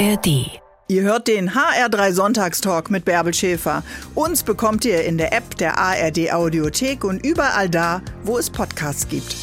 ARD. Ihr hört den HR3 Sonntagstalk mit Bärbel Schäfer. Uns bekommt ihr in der App der ARD Audiothek und überall da, wo es Podcasts gibt.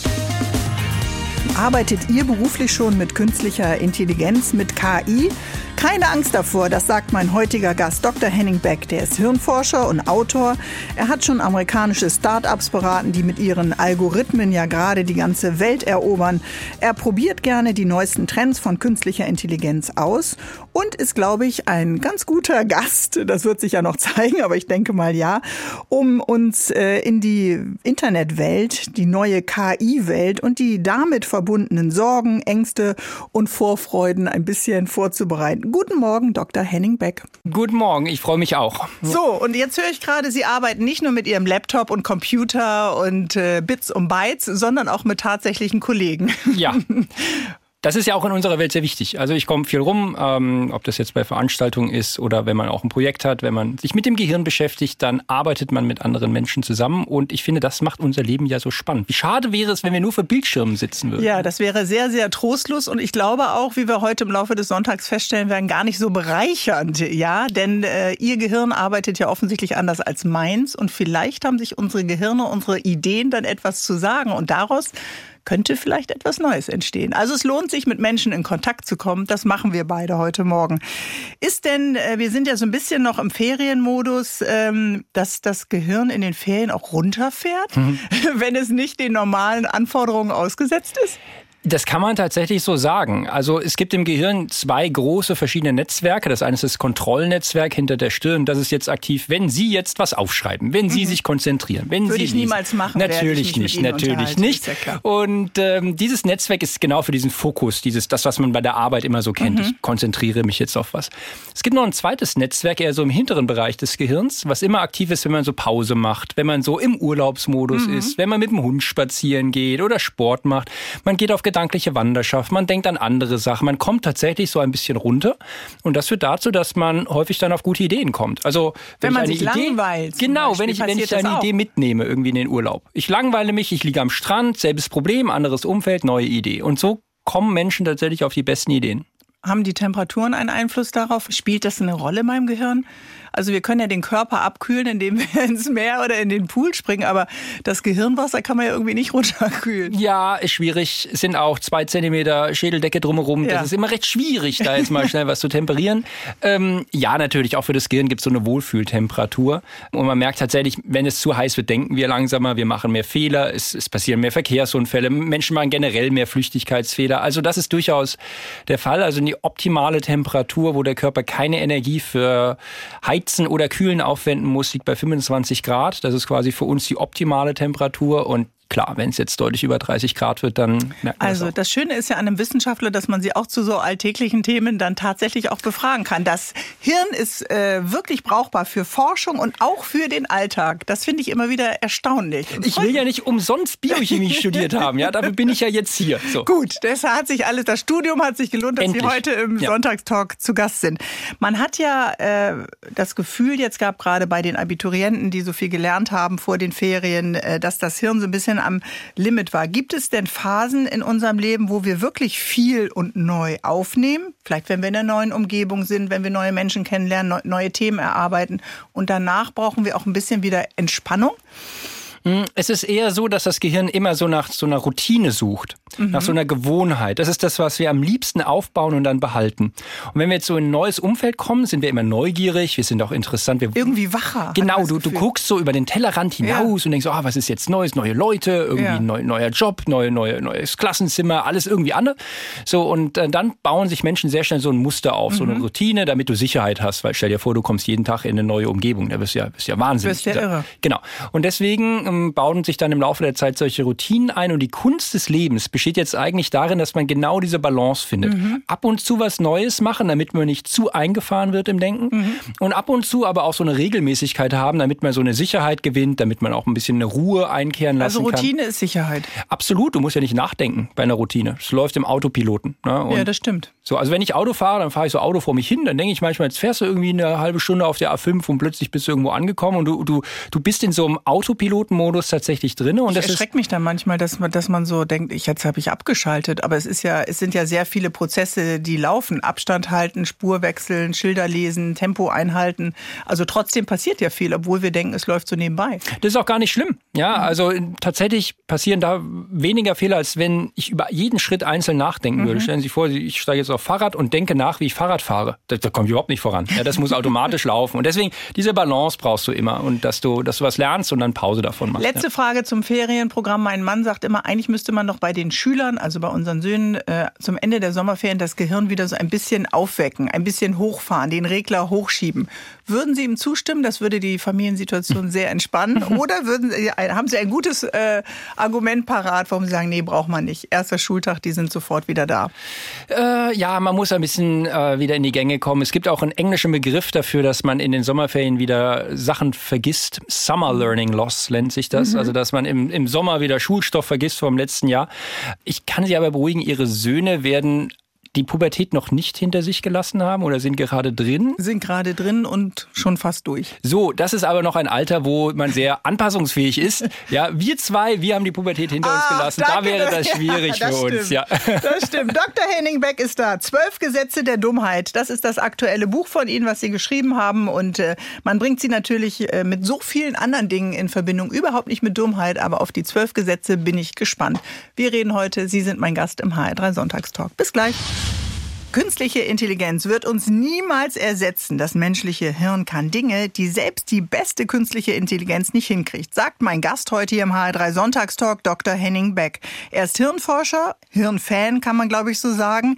Arbeitet ihr beruflich schon mit künstlicher Intelligenz, mit KI? Keine Angst davor, das sagt mein heutiger Gast Dr. Henning Beck. Der ist Hirnforscher und Autor. Er hat schon amerikanische Start-ups beraten, die mit ihren Algorithmen ja gerade die ganze Welt erobern. Er probiert gerne die neuesten Trends von künstlicher Intelligenz aus und ist, glaube ich, ein ganz guter Gast. Das wird sich ja noch zeigen, aber ich denke mal ja, um uns äh, in die Internetwelt, die neue KI-Welt und die damit verbundenen Sorgen, Ängste und Vorfreuden ein bisschen vorzubereiten. Guten Morgen, Dr. Henning Beck. Guten Morgen, ich freue mich auch. So, und jetzt höre ich gerade, Sie arbeiten nicht nur mit Ihrem Laptop und Computer und äh, Bits und Bytes, sondern auch mit tatsächlichen Kollegen. Ja. Das ist ja auch in unserer Welt sehr wichtig. Also ich komme viel rum, ähm, ob das jetzt bei Veranstaltungen ist oder wenn man auch ein Projekt hat, wenn man sich mit dem Gehirn beschäftigt, dann arbeitet man mit anderen Menschen zusammen. Und ich finde, das macht unser Leben ja so spannend. Wie schade wäre es, wenn wir nur vor Bildschirmen sitzen würden. Ja, das wäre sehr, sehr trostlos und ich glaube auch, wie wir heute im Laufe des Sonntags feststellen werden, gar nicht so bereichernd. Ja, denn äh, Ihr Gehirn arbeitet ja offensichtlich anders als meins und vielleicht haben sich unsere Gehirne, unsere Ideen dann etwas zu sagen und daraus könnte vielleicht etwas Neues entstehen. Also es lohnt sich, mit Menschen in Kontakt zu kommen. Das machen wir beide heute Morgen. Ist denn, äh, wir sind ja so ein bisschen noch im Ferienmodus, ähm, dass das Gehirn in den Ferien auch runterfährt, mhm. wenn es nicht den normalen Anforderungen ausgesetzt ist? Das kann man tatsächlich so sagen. Also es gibt im Gehirn zwei große verschiedene Netzwerke. Das eine ist das Kontrollnetzwerk hinter der Stirn. Das ist jetzt aktiv, wenn Sie jetzt was aufschreiben, wenn Sie mhm. sich konzentrieren, wenn Würde Sie ich niemals machen. Natürlich nicht, natürlich nicht. Ja Und ähm, dieses Netzwerk ist genau für diesen Fokus, dieses das, was man bei der Arbeit immer so kennt. Mhm. Ich konzentriere mich jetzt auf was. Es gibt noch ein zweites Netzwerk, eher so im hinteren Bereich des Gehirns, was immer aktiv ist, wenn man so Pause macht, wenn man so im Urlaubsmodus mhm. ist, wenn man mit dem Hund spazieren geht oder Sport macht. Man geht auf Gedanken gedankliche Wanderschaft, man denkt an andere Sachen, man kommt tatsächlich so ein bisschen runter und das führt dazu, dass man häufig dann auf gute Ideen kommt. Also wenn, wenn man eine sich Idee, langweilt. Genau, wenn ich, wenn ich eine Idee mitnehme irgendwie in den Urlaub. Ich langweile mich, ich liege am Strand, selbes Problem, anderes Umfeld, neue Idee. Und so kommen Menschen tatsächlich auf die besten Ideen. Haben die Temperaturen einen Einfluss darauf? Spielt das eine Rolle in meinem Gehirn? Also wir können ja den Körper abkühlen, indem wir ins Meer oder in den Pool springen, aber das Gehirnwasser kann man ja irgendwie nicht runterkühlen. Ja, ist schwierig. Es sind auch zwei Zentimeter Schädeldecke drumherum. Ja. Das ist immer recht schwierig, da jetzt mal schnell was zu temperieren. Ähm, ja, natürlich, auch für das Gehirn gibt es so eine Wohlfühltemperatur. Und man merkt tatsächlich, wenn es zu heiß wird, denken wir langsamer, wir machen mehr Fehler, es, es passieren mehr Verkehrsunfälle, Menschen machen generell mehr Flüchtigkeitsfehler. Also das ist durchaus der Fall. Also die optimale Temperatur, wo der Körper keine Energie für Heiz Heizen oder Kühlen aufwenden muss, liegt bei 25 Grad. Das ist quasi für uns die optimale Temperatur und Klar, wenn es jetzt deutlich über 30 Grad wird, dann merkt man Also das, das Schöne ist ja an einem Wissenschaftler, dass man sie auch zu so alltäglichen Themen dann tatsächlich auch befragen kann. Das Hirn ist äh, wirklich brauchbar für Forschung und auch für den Alltag. Das finde ich immer wieder erstaunlich. Ich will ja nicht umsonst Biochemie studiert haben, ja, dafür bin ich ja jetzt hier. So. Gut, deshalb hat sich alles, das Studium hat sich gelohnt, dass Endlich. Sie heute im ja. Sonntagstalk zu Gast sind. Man hat ja äh, das Gefühl, jetzt gab gerade bei den Abiturienten, die so viel gelernt haben vor den Ferien, äh, dass das Hirn so ein bisschen bisschen am Limit war. Gibt es denn Phasen in unserem Leben, wo wir wirklich viel und neu aufnehmen? Vielleicht, wenn wir in einer neuen Umgebung sind, wenn wir neue Menschen kennenlernen, neue Themen erarbeiten. Und danach brauchen wir auch ein bisschen wieder Entspannung? Hm, es ist eher so, dass das Gehirn immer so nach so einer Routine sucht, mhm. nach so einer Gewohnheit. Das ist das, was wir am liebsten aufbauen und dann behalten. Und wenn wir jetzt so in ein neues Umfeld kommen, sind wir immer neugierig, wir sind auch interessant. Wir irgendwie wacher. Genau, du, du guckst so über den Tellerrand hinaus ja. und denkst, so, ah, was ist jetzt Neues, neue Leute, irgendwie ja. neu, neuer Job, neue, neue, neues Klassenzimmer, alles irgendwie anders. So, und äh, dann bauen sich Menschen sehr schnell so ein Muster auf, mhm. so eine mhm. Routine, damit du Sicherheit hast. Weil stell dir vor, du kommst jeden Tag in eine neue Umgebung. Da bist du ja, bist ja wahnsinnig. Du bist ja irre. Genau. Und deswegen ähm, bauen sich dann im Laufe der Zeit solche Routinen ein. Und die Kunst des Lebens besteht jetzt eigentlich darin, dass man genau diese Balance findet. Mhm. Ab und zu was Neues machen, damit man nicht zu eingefahren wird im Denken. Mhm. Und ab und zu aber auch so eine Regelmäßigkeit haben, damit man so eine Sicherheit gewinnt, damit man auch ein bisschen eine Ruhe einkehren lassen kann. Also Routine kann. ist Sicherheit. Absolut. Du musst ja nicht nachdenken bei einer Routine. Es läuft im Autopiloten. Ne? ja, das stimmt. So, also wenn ich Auto fahre, dann fahre ich so Auto vor mich hin, dann denke ich manchmal, jetzt fährst du irgendwie eine halbe Stunde auf der A5 und plötzlich bist du irgendwo angekommen und du, du, du bist in so einem Autopiloten Flugmodus tatsächlich drin. Und ich das erschreckt mich dann manchmal, dass man, dass man so denkt, ich, jetzt habe ich abgeschaltet. Aber es ist ja, es sind ja sehr viele Prozesse, die laufen. Abstand halten, Spur wechseln, Schilder lesen, Tempo einhalten. Also trotzdem passiert ja viel, obwohl wir denken, es läuft so nebenbei. Das ist auch gar nicht schlimm. Ja, also tatsächlich passieren da weniger Fehler, als wenn ich über jeden Schritt einzeln nachdenken mhm. würde. Stellen Sie sich vor, ich steige jetzt auf Fahrrad und denke nach, wie ich Fahrrad fahre. Da, da komme ich überhaupt nicht voran. Ja, das muss automatisch laufen. Und deswegen, diese Balance brauchst du immer. Und dass du, dass du was lernst und dann Pause davon machst. Letzte ja. Frage zum Ferienprogramm. Mein Mann sagt immer, eigentlich müsste man doch bei den Schülern, also bei unseren Söhnen, äh, zum Ende der Sommerferien das Gehirn wieder so ein bisschen aufwecken, ein bisschen hochfahren, den Regler hochschieben. Würden Sie ihm zustimmen? Das würde die Familiensituation sehr entspannen. Oder würden Sie, haben Sie ein gutes äh, Argument parat, warum Sie sagen, nee, braucht man nicht. Erster Schultag, die sind sofort wieder da. Äh, ja, man muss ein bisschen äh, wieder in die Gänge kommen. Es gibt auch einen englischen Begriff dafür, dass man in den Sommerferien wieder Sachen vergisst. Summer Learning Loss nennt sich das. Mhm. Also, dass man im, im Sommer wieder Schulstoff vergisst vom letzten Jahr. Ich kann Sie aber beruhigen, Ihre Söhne werden die Pubertät noch nicht hinter sich gelassen haben oder sind gerade drin? Sind gerade drin und schon fast durch. So, das ist aber noch ein Alter, wo man sehr anpassungsfähig ist. Ja, wir zwei, wir haben die Pubertät hinter ah, uns gelassen. Danke. Da wäre das schwierig ja, das für stimmt. uns. Ja. Das stimmt. Dr. Henning Beck ist da. Zwölf Gesetze der Dummheit. Das ist das aktuelle Buch von Ihnen, was Sie geschrieben haben. Und äh, man bringt sie natürlich äh, mit so vielen anderen Dingen in Verbindung. Überhaupt nicht mit Dummheit, aber auf die zwölf Gesetze bin ich gespannt. Wir reden heute. Sie sind mein Gast im HR3 Sonntagstalk. Bis gleich. Künstliche Intelligenz wird uns niemals ersetzen. Das menschliche Hirn kann Dinge, die selbst die beste künstliche Intelligenz nicht hinkriegt, sagt mein Gast heute hier im HR3 Sonntagstalk, Dr. Henning Beck. Er ist Hirnforscher, Hirnfan, kann man glaube ich so sagen.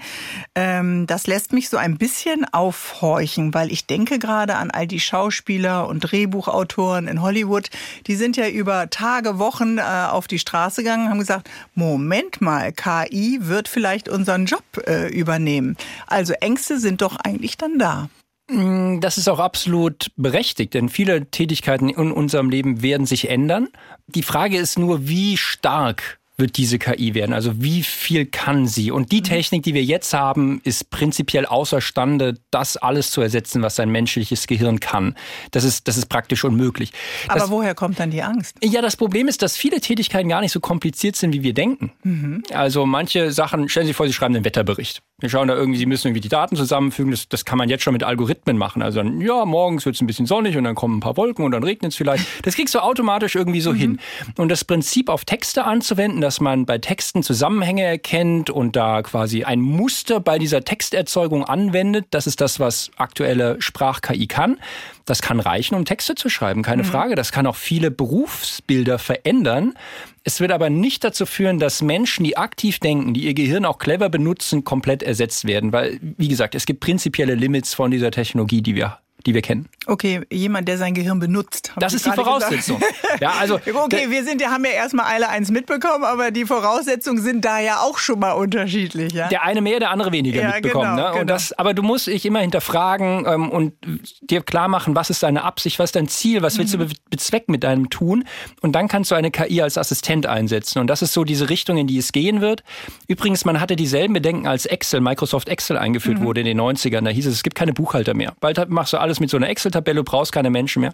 Ähm, das lässt mich so ein bisschen aufhorchen, weil ich denke gerade an all die Schauspieler und Drehbuchautoren in Hollywood. Die sind ja über Tage, Wochen äh, auf die Straße gegangen, haben gesagt, Moment mal, KI wird vielleicht unseren Job äh, übernehmen. Also Ängste sind doch eigentlich dann da. Mm, das ist auch absolut berechtigt, denn viele Tätigkeiten in unserem Leben werden sich ändern. Die Frage ist nur, wie stark wird diese KI werden? Also wie viel kann sie? Und die mhm. Technik, die wir jetzt haben, ist prinzipiell außerstande, das alles zu ersetzen, was ein menschliches Gehirn kann. Das ist, das ist praktisch unmöglich. Aber das, woher kommt dann die Angst? Ja, das Problem ist, dass viele Tätigkeiten gar nicht so kompliziert sind, wie wir denken. Mhm. Also manche Sachen, stellen Sie sich vor, Sie schreiben den Wetterbericht. Wir schauen da irgendwie, Sie müssen irgendwie die Daten zusammenfügen. Das, das kann man jetzt schon mit Algorithmen machen. Also dann, ja, morgens wird es ein bisschen sonnig und dann kommen ein paar Wolken und dann regnet es vielleicht. Das kriegst du automatisch irgendwie so mhm. hin. Und das Prinzip auf Texte anzuwenden, dass man bei Texten Zusammenhänge erkennt und da quasi ein Muster bei dieser Texterzeugung anwendet. Das ist das, was aktuelle Sprach-KI kann. Das kann reichen, um Texte zu schreiben, keine mhm. Frage. Das kann auch viele Berufsbilder verändern. Es wird aber nicht dazu führen, dass Menschen, die aktiv denken, die ihr Gehirn auch clever benutzen, komplett ersetzt werden. Weil, wie gesagt, es gibt prinzipielle Limits von dieser Technologie, die wir die wir kennen. Okay, jemand, der sein Gehirn benutzt. Das ist die Voraussetzung. ja, also okay, wir sind, haben ja erstmal alle eins mitbekommen, aber die Voraussetzungen sind da ja auch schon mal unterschiedlich. Ja? Der eine mehr, der andere weniger ja, mitbekommen. Genau, ne? und genau. das, aber du musst dich immer hinterfragen ähm, und dir klar machen, was ist deine Absicht, was ist dein Ziel, was willst mhm. du bezwecken mit deinem Tun. Und dann kannst du eine KI als Assistent einsetzen. Und das ist so diese Richtung, in die es gehen wird. Übrigens, man hatte dieselben Bedenken, als Excel, Microsoft Excel eingeführt mhm. wurde in den 90ern. Da hieß es, es gibt keine Buchhalter mehr. Bald machst du alles alles mit so einer Excel-Tabelle, brauchst keine Menschen mehr.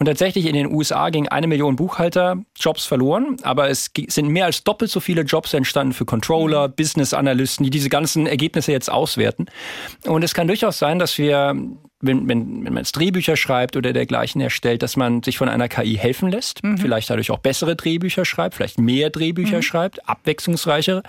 Und tatsächlich in den USA ging eine Million Buchhalter Jobs verloren, aber es sind mehr als doppelt so viele Jobs entstanden für Controller, Business Analysten, die diese ganzen Ergebnisse jetzt auswerten. Und es kann durchaus sein, dass wir wenn, wenn, wenn man jetzt Drehbücher schreibt oder dergleichen erstellt, dass man sich von einer KI helfen lässt, mhm. vielleicht dadurch auch bessere Drehbücher schreibt, vielleicht mehr Drehbücher mhm. schreibt, abwechslungsreichere.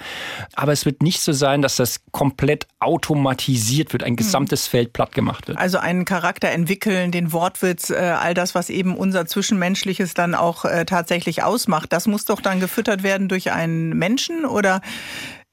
Aber es wird nicht so sein, dass das komplett automatisiert wird, ein mhm. gesamtes. Feld platt gemacht wird. Also einen Charakter entwickeln, den Wortwitz, äh, all das, was eben unser Zwischenmenschliches dann auch äh, tatsächlich ausmacht, das muss doch dann gefüttert werden durch einen Menschen oder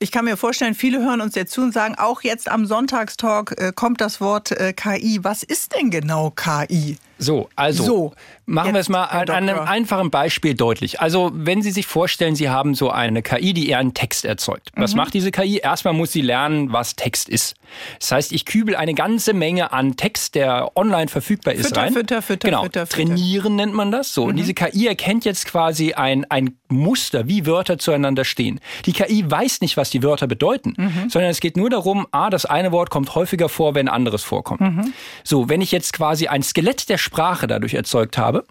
ich kann mir vorstellen, viele hören uns jetzt zu und sagen, auch jetzt am Sonntagstalk äh, kommt das Wort äh, KI. Was ist denn genau KI? So, also so, machen wir es mal an einem einfachen Beispiel deutlich. Also, wenn Sie sich vorstellen, Sie haben so eine KI, die eher einen Text erzeugt. Was mhm. macht diese KI? Erstmal muss sie lernen, was Text ist. Das heißt, ich kübel eine ganze Menge an Text, der online verfügbar ist, Fütter, rein. Fütter, Fütter, genau. Fütter, Fütter. Trainieren nennt man das. So. Mhm. Und diese KI erkennt jetzt quasi ein, ein Muster, wie Wörter zueinander stehen. Die KI weiß nicht, was die Wörter bedeuten, mhm. sondern es geht nur darum, ah, das eine Wort kommt häufiger vor, wenn anderes vorkommt. Mhm. So, wenn ich jetzt quasi ein Skelett der Sprache Sprache dadurch erzeugt habe.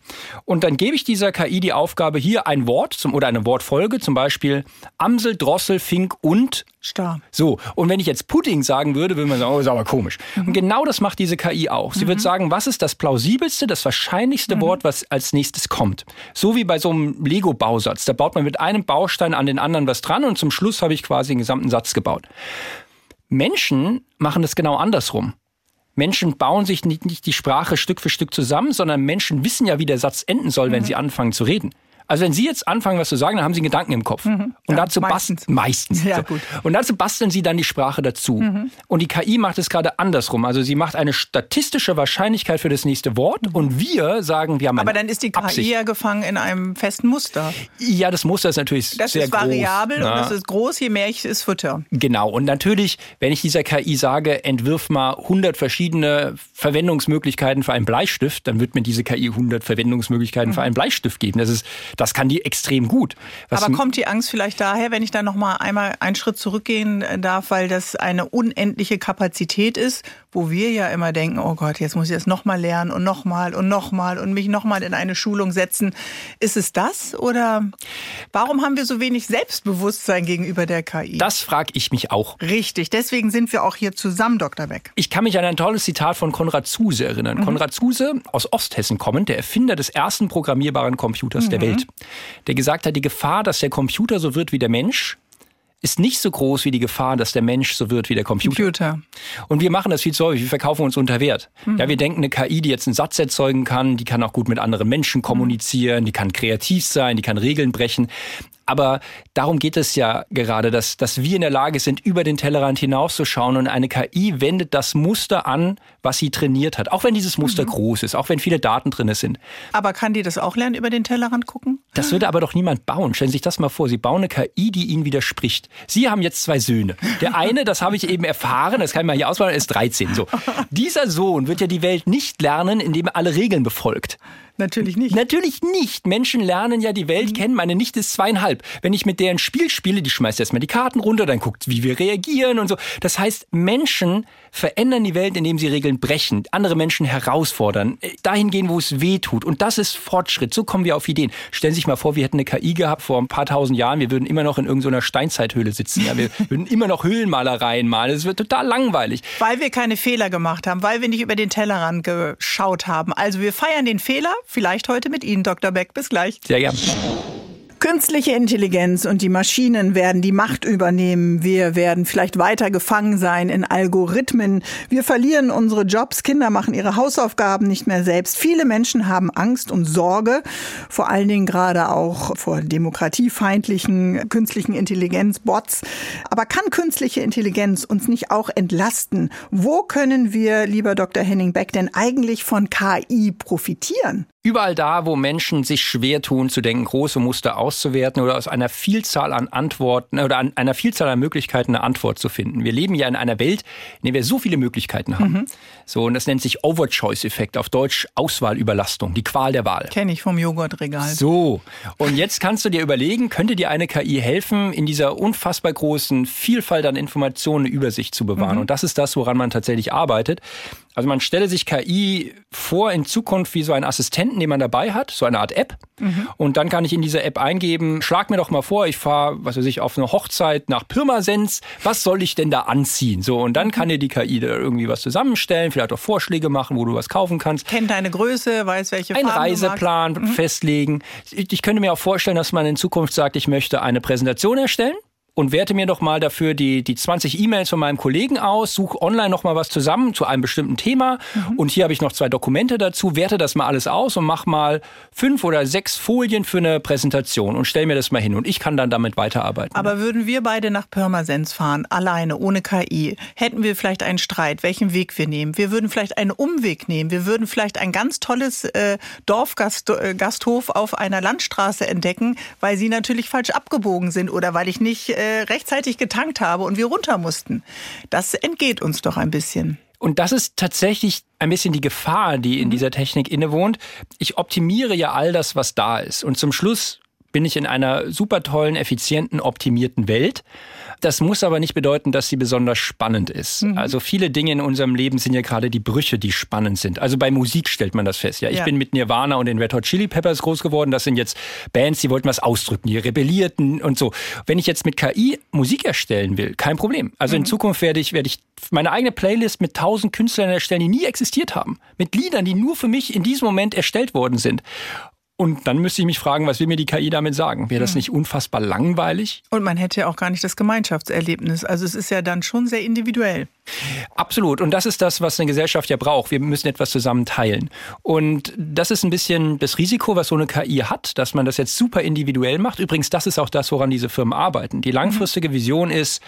Und dann gebe ich dieser KI die Aufgabe, hier ein Wort zum, oder eine Wortfolge, zum Beispiel Amsel, Drossel, Fink und Star. So, und wenn ich jetzt Pudding sagen würde, würde man sagen, oh, ist aber komisch. Mhm. Und genau das macht diese KI auch. Sie mhm. wird sagen, was ist das plausibelste, das wahrscheinlichste mhm. Wort, was als nächstes kommt. So wie bei so einem Lego-Bausatz. Da baut man mit einem Baustein an den anderen was dran und zum Schluss habe ich quasi den gesamten Satz gebaut. Menschen machen das genau andersrum. Menschen bauen sich nicht, nicht die Sprache Stück für Stück zusammen, sondern Menschen wissen ja, wie der Satz enden soll, wenn mhm. sie anfangen zu reden. Also wenn Sie jetzt anfangen, was zu sagen, dann haben Sie einen Gedanken im Kopf. Mhm. Und ja, dazu meistens. meistens. Ja, so. gut. Und dazu basteln Sie dann die Sprache dazu. Mhm. Und die KI macht es gerade andersrum. Also sie macht eine statistische Wahrscheinlichkeit für das nächste Wort mhm. und wir sagen, wir haben Aber dann ist die KI Absicht. ja gefangen in einem festen Muster. Ja, das Muster ist natürlich das sehr groß. Das ist variabel und das ist groß, je mehr ich es fütter. Genau. Und natürlich, wenn ich dieser KI sage, entwirf mal 100 verschiedene Verwendungsmöglichkeiten für einen Bleistift, dann wird mir diese KI 100 Verwendungsmöglichkeiten für mhm. einen Bleistift geben. Das ist das kann die extrem gut. Was Aber kommt die Angst vielleicht daher, wenn ich da noch mal einmal einen Schritt zurückgehen äh, darf, weil das eine unendliche Kapazität ist, wo wir ja immer denken, oh Gott, jetzt muss ich das noch mal lernen und noch mal und noch mal und mich noch mal in eine Schulung setzen. Ist es das oder warum haben wir so wenig Selbstbewusstsein gegenüber der KI? Das frage ich mich auch. Richtig, deswegen sind wir auch hier zusammen, Dr. Beck. Ich kann mich an ein tolles Zitat von Konrad Zuse erinnern. Mhm. Konrad Zuse, aus Osthessen kommend, der Erfinder des ersten programmierbaren Computers mhm. der Welt der gesagt hat, die Gefahr, dass der Computer so wird wie der Mensch, ist nicht so groß wie die Gefahr, dass der Mensch so wird wie der Computer. Computer. Und wir machen das viel zu häufig. Wir verkaufen uns unter Wert. Mhm. Ja, wir denken, eine KI, die jetzt einen Satz erzeugen kann, die kann auch gut mit anderen Menschen kommunizieren, die kann kreativ sein, die kann Regeln brechen. Aber darum geht es ja gerade, dass, dass wir in der Lage sind, über den Tellerrand hinauszuschauen und eine KI wendet das Muster an, was sie trainiert hat. Auch wenn dieses Muster mhm. groß ist, auch wenn viele Daten drin sind. Aber kann die das auch lernen, über den Tellerrand gucken? Das würde aber doch niemand bauen. Stellen Sie sich das mal vor. Sie bauen eine KI, die Ihnen widerspricht. Sie haben jetzt zwei Söhne. Der eine, das habe ich eben erfahren, das kann ich mal hier auswählen, ist 13. So. Dieser Sohn wird ja die Welt nicht lernen, indem er alle Regeln befolgt. Natürlich nicht. Natürlich nicht. Menschen lernen ja die Welt mhm. kennen. Meine Nichte ist zweieinhalb. Wenn ich mit der ein Spiel spiele, die schmeißt erstmal die Karten runter, dann guckt, wie wir reagieren und so. Das heißt, Menschen verändern die Welt, indem sie Regeln brechen, andere Menschen herausfordern, äh, dahin gehen, wo es weh tut. Und das ist Fortschritt. So kommen wir auf Ideen. Stellen Sie sich mal vor, wir hätten eine KI gehabt vor ein paar tausend Jahren. Wir würden immer noch in irgendeiner Steinzeithöhle sitzen. Ja, wir würden immer noch Höhlenmalereien malen. Es wird total langweilig. Weil wir keine Fehler gemacht haben, weil wir nicht über den Tellerrand geschaut haben. Also wir feiern den Fehler, vielleicht heute mit Ihnen, Dr. Beck. Bis gleich. Sehr gern. Künstliche Intelligenz und die Maschinen werden die Macht übernehmen. Wir werden vielleicht weiter gefangen sein in Algorithmen. Wir verlieren unsere Jobs. Kinder machen ihre Hausaufgaben nicht mehr selbst. Viele Menschen haben Angst und Sorge, vor allen Dingen gerade auch vor demokratiefeindlichen künstlichen Intelligenz-Bots. Aber kann künstliche Intelligenz uns nicht auch entlasten? Wo können wir, lieber Dr. Henning Beck, denn eigentlich von KI profitieren? Überall da, wo Menschen sich schwer tun, zu denken, große Muster auszuwerten oder aus einer Vielzahl an Antworten oder an einer Vielzahl an Möglichkeiten eine Antwort zu finden. Wir leben ja in einer Welt, in der wir so viele Möglichkeiten haben. Mhm. So, und das nennt sich Overchoice-Effekt, auf Deutsch Auswahlüberlastung, die Qual der Wahl. Kenne ich vom Joghurtregal. So, und jetzt kannst du dir überlegen, könnte dir eine KI helfen, in dieser unfassbar großen Vielfalt an Informationen eine Übersicht zu bewahren? Mhm. Und das ist das, woran man tatsächlich arbeitet. Also man stelle sich KI vor in Zukunft wie so ein Assistenten, den man dabei hat, so eine Art App. Mhm. Und dann kann ich in diese App eingeben, schlag mir doch mal vor, ich fahre, was weiß ich, auf eine Hochzeit nach Pirmasens. Was soll ich denn da anziehen? So, und dann mhm. kann dir die KI da irgendwie was zusammenstellen, vielleicht auch Vorschläge machen, wo du was kaufen kannst. Kennt deine Größe, weiß welche Ein Reiseplan mhm. festlegen. Ich könnte mir auch vorstellen, dass man in Zukunft sagt, ich möchte eine Präsentation erstellen und werte mir doch mal dafür die, die 20 E-Mails von meinem Kollegen aus, suche online noch mal was zusammen zu einem bestimmten Thema mhm. und hier habe ich noch zwei Dokumente dazu, werte das mal alles aus und mach mal fünf oder sechs Folien für eine Präsentation und stell mir das mal hin und ich kann dann damit weiterarbeiten. Aber würden wir beide nach Pirmasens fahren, alleine, ohne KI, hätten wir vielleicht einen Streit, welchen Weg wir nehmen. Wir würden vielleicht einen Umweg nehmen. Wir würden vielleicht ein ganz tolles äh, Dorfgasthof äh, auf einer Landstraße entdecken, weil sie natürlich falsch abgebogen sind oder weil ich nicht äh, rechtzeitig getankt habe und wir runter mussten. Das entgeht uns doch ein bisschen. Und das ist tatsächlich ein bisschen die Gefahr, die in mhm. dieser Technik innewohnt. Ich optimiere ja all das, was da ist. Und zum Schluss bin ich in einer super tollen, effizienten, optimierten Welt. Das muss aber nicht bedeuten, dass sie besonders spannend ist. Mhm. Also viele Dinge in unserem Leben sind ja gerade die Brüche, die spannend sind. Also bei Musik stellt man das fest. Ja, ich ja. bin mit Nirvana und den Red Hot Chili Peppers groß geworden. Das sind jetzt Bands, die wollten was ausdrücken, die rebellierten und so. Wenn ich jetzt mit KI Musik erstellen will, kein Problem. Also mhm. in Zukunft werde ich, werde ich meine eigene Playlist mit tausend Künstlern erstellen, die nie existiert haben. Mit Liedern, die nur für mich in diesem Moment erstellt worden sind. Und dann müsste ich mich fragen, was will mir die KI damit sagen? Wäre das hm. nicht unfassbar langweilig? Und man hätte ja auch gar nicht das Gemeinschaftserlebnis. Also es ist ja dann schon sehr individuell. Absolut. Und das ist das, was eine Gesellschaft ja braucht. Wir müssen etwas zusammen teilen. Und das ist ein bisschen das Risiko, was so eine KI hat, dass man das jetzt super individuell macht. Übrigens, das ist auch das, woran diese Firmen arbeiten. Die langfristige Vision ist,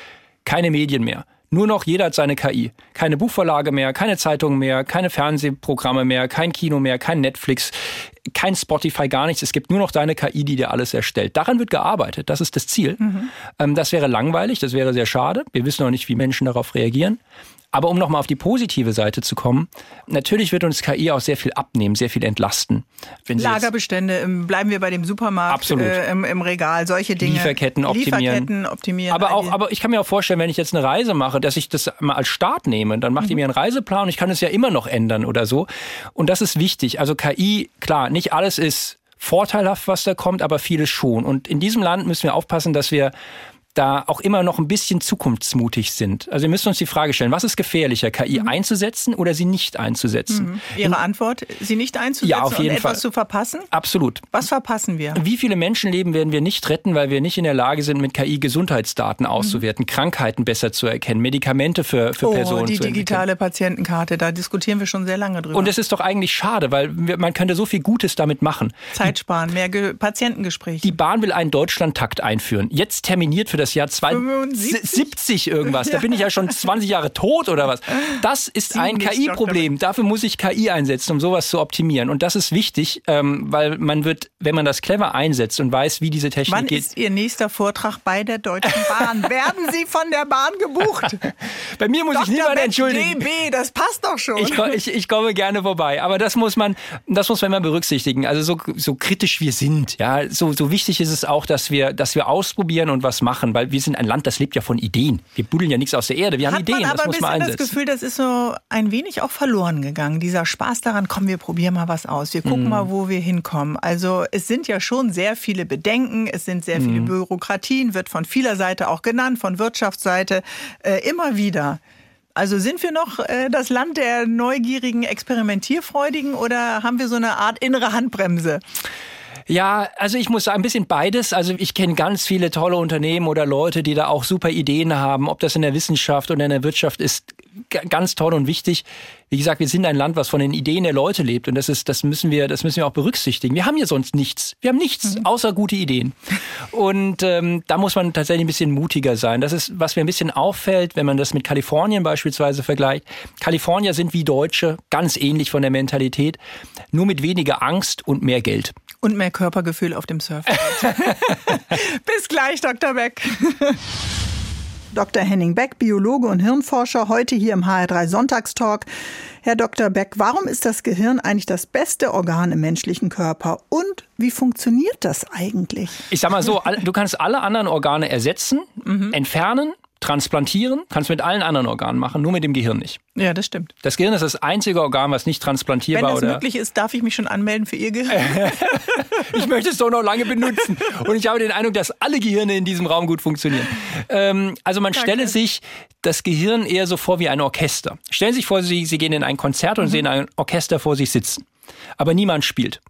keine Medien mehr. Nur noch jeder hat seine KI. Keine Buchverlage mehr, keine Zeitungen mehr, keine Fernsehprogramme mehr, kein Kino mehr, kein Netflix, kein Spotify, gar nichts. Es gibt nur noch deine KI, die dir alles erstellt. Daran wird gearbeitet. Das ist das Ziel. Mhm. Ähm, das wäre langweilig, das wäre sehr schade. Wir wissen noch nicht, wie Menschen darauf reagieren. Aber um nochmal auf die positive Seite zu kommen, natürlich wird uns KI auch sehr viel abnehmen, sehr viel entlasten. Lagerbestände, bleiben wir bei dem Supermarkt, äh, im, im, Regal, solche Dinge. Lieferketten optimieren. Lieferketten optimieren. Aber auch, aber ich kann mir auch vorstellen, wenn ich jetzt eine Reise mache, dass ich das mal als Start nehme, dann macht mhm. die mir einen Reiseplan und ich kann es ja immer noch ändern oder so. Und das ist wichtig. Also KI, klar, nicht alles ist vorteilhaft, was da kommt, aber vieles schon. Und in diesem Land müssen wir aufpassen, dass wir da auch immer noch ein bisschen zukunftsmutig sind. Also wir müssen uns die Frage stellen, was ist gefährlicher, KI mhm. einzusetzen oder sie nicht einzusetzen? Mhm. Ihre Antwort, sie nicht einzusetzen ja, auf jeden und etwas Fall. zu verpassen? Absolut. Was verpassen wir? Wie viele Menschenleben werden wir nicht retten, weil wir nicht in der Lage sind, mit KI Gesundheitsdaten auszuwerten, mhm. Krankheiten besser zu erkennen, Medikamente für, für oh, Personen die digitale Patientenkarte, da diskutieren wir schon sehr lange drüber. Und es ist doch eigentlich schade, weil wir, man könnte so viel Gutes damit machen. Zeit sparen, mehr Ge Patientengespräche. Die Bahn will einen Deutschlandtakt einführen. Jetzt terminiert für das Jahr 2070 irgendwas. Da bin ich ja schon 20 Jahre tot oder was. Das ist ein KI-Problem. Dafür muss ich KI einsetzen, um sowas zu optimieren. Und das ist wichtig, ähm, weil man wird, wenn man das clever einsetzt und weiß, wie diese Technik Wann geht. Wann ist Ihr nächster Vortrag bei der Deutschen Bahn? Werden Sie von der Bahn gebucht? bei mir muss Dr. ich niemand entschuldigen. DB, das passt doch schon. Ich, ich, ich, komme gerne vorbei. Aber das muss man, das muss man immer berücksichtigen. Also so, so kritisch wir sind, ja, so, so wichtig ist es auch, dass wir, dass wir ausprobieren und was machen, weil wir sind sind ein Land, das lebt ja von Ideen. Wir buddeln ja nichts aus der Erde, wir Hat haben Ideen, man aber das muss man einsetzen. Ich habe das Gefühl, das ist so ein wenig auch verloren gegangen. Dieser Spaß daran, komm, wir probieren mal was aus. Wir gucken mm. mal, wo wir hinkommen. Also es sind ja schon sehr viele Bedenken, es sind sehr viele mm. Bürokratien, wird von vieler Seite auch genannt, von Wirtschaftsseite äh, immer wieder. Also sind wir noch äh, das Land der neugierigen, experimentierfreudigen oder haben wir so eine Art innere Handbremse? Ja, also ich muss sagen, ein bisschen beides. Also ich kenne ganz viele tolle Unternehmen oder Leute, die da auch super Ideen haben, ob das in der Wissenschaft oder in der Wirtschaft ist, ganz toll und wichtig. Wie gesagt, wir sind ein Land, was von den Ideen der Leute lebt und das ist, das müssen wir, das müssen wir auch berücksichtigen. Wir haben hier sonst nichts. Wir haben nichts mhm. außer gute Ideen. Und ähm, da muss man tatsächlich ein bisschen mutiger sein. Das ist, was mir ein bisschen auffällt, wenn man das mit Kalifornien beispielsweise vergleicht. Kalifornier sind wie Deutsche, ganz ähnlich von der Mentalität, nur mit weniger Angst und mehr Geld. Und mehr Körpergefühl auf dem Surfboard. Bis gleich, Dr. Beck. Dr. Henning Beck, Biologe und Hirnforscher, heute hier im HR3 Sonntagstalk. Herr Dr. Beck, warum ist das Gehirn eigentlich das beste Organ im menschlichen Körper? Und wie funktioniert das eigentlich? Ich sag mal so, du kannst alle anderen Organe ersetzen, mhm. entfernen, transplantieren kannst du mit allen anderen Organen machen, nur mit dem Gehirn nicht. Ja, das stimmt. Das Gehirn ist das einzige Organ, was nicht transplantierbar ist. Wenn das möglich ist, darf ich mich schon anmelden für Ihr Gehirn? ich möchte es doch noch lange benutzen. Und ich habe den Eindruck, dass alle Gehirne in diesem Raum gut funktionieren. Ähm, also man Danke. stelle sich das Gehirn eher so vor wie ein Orchester. Stellen Sie sich vor, Sie, Sie gehen in ein Konzert und mhm. sehen ein Orchester vor sich sitzen. Aber niemand spielt.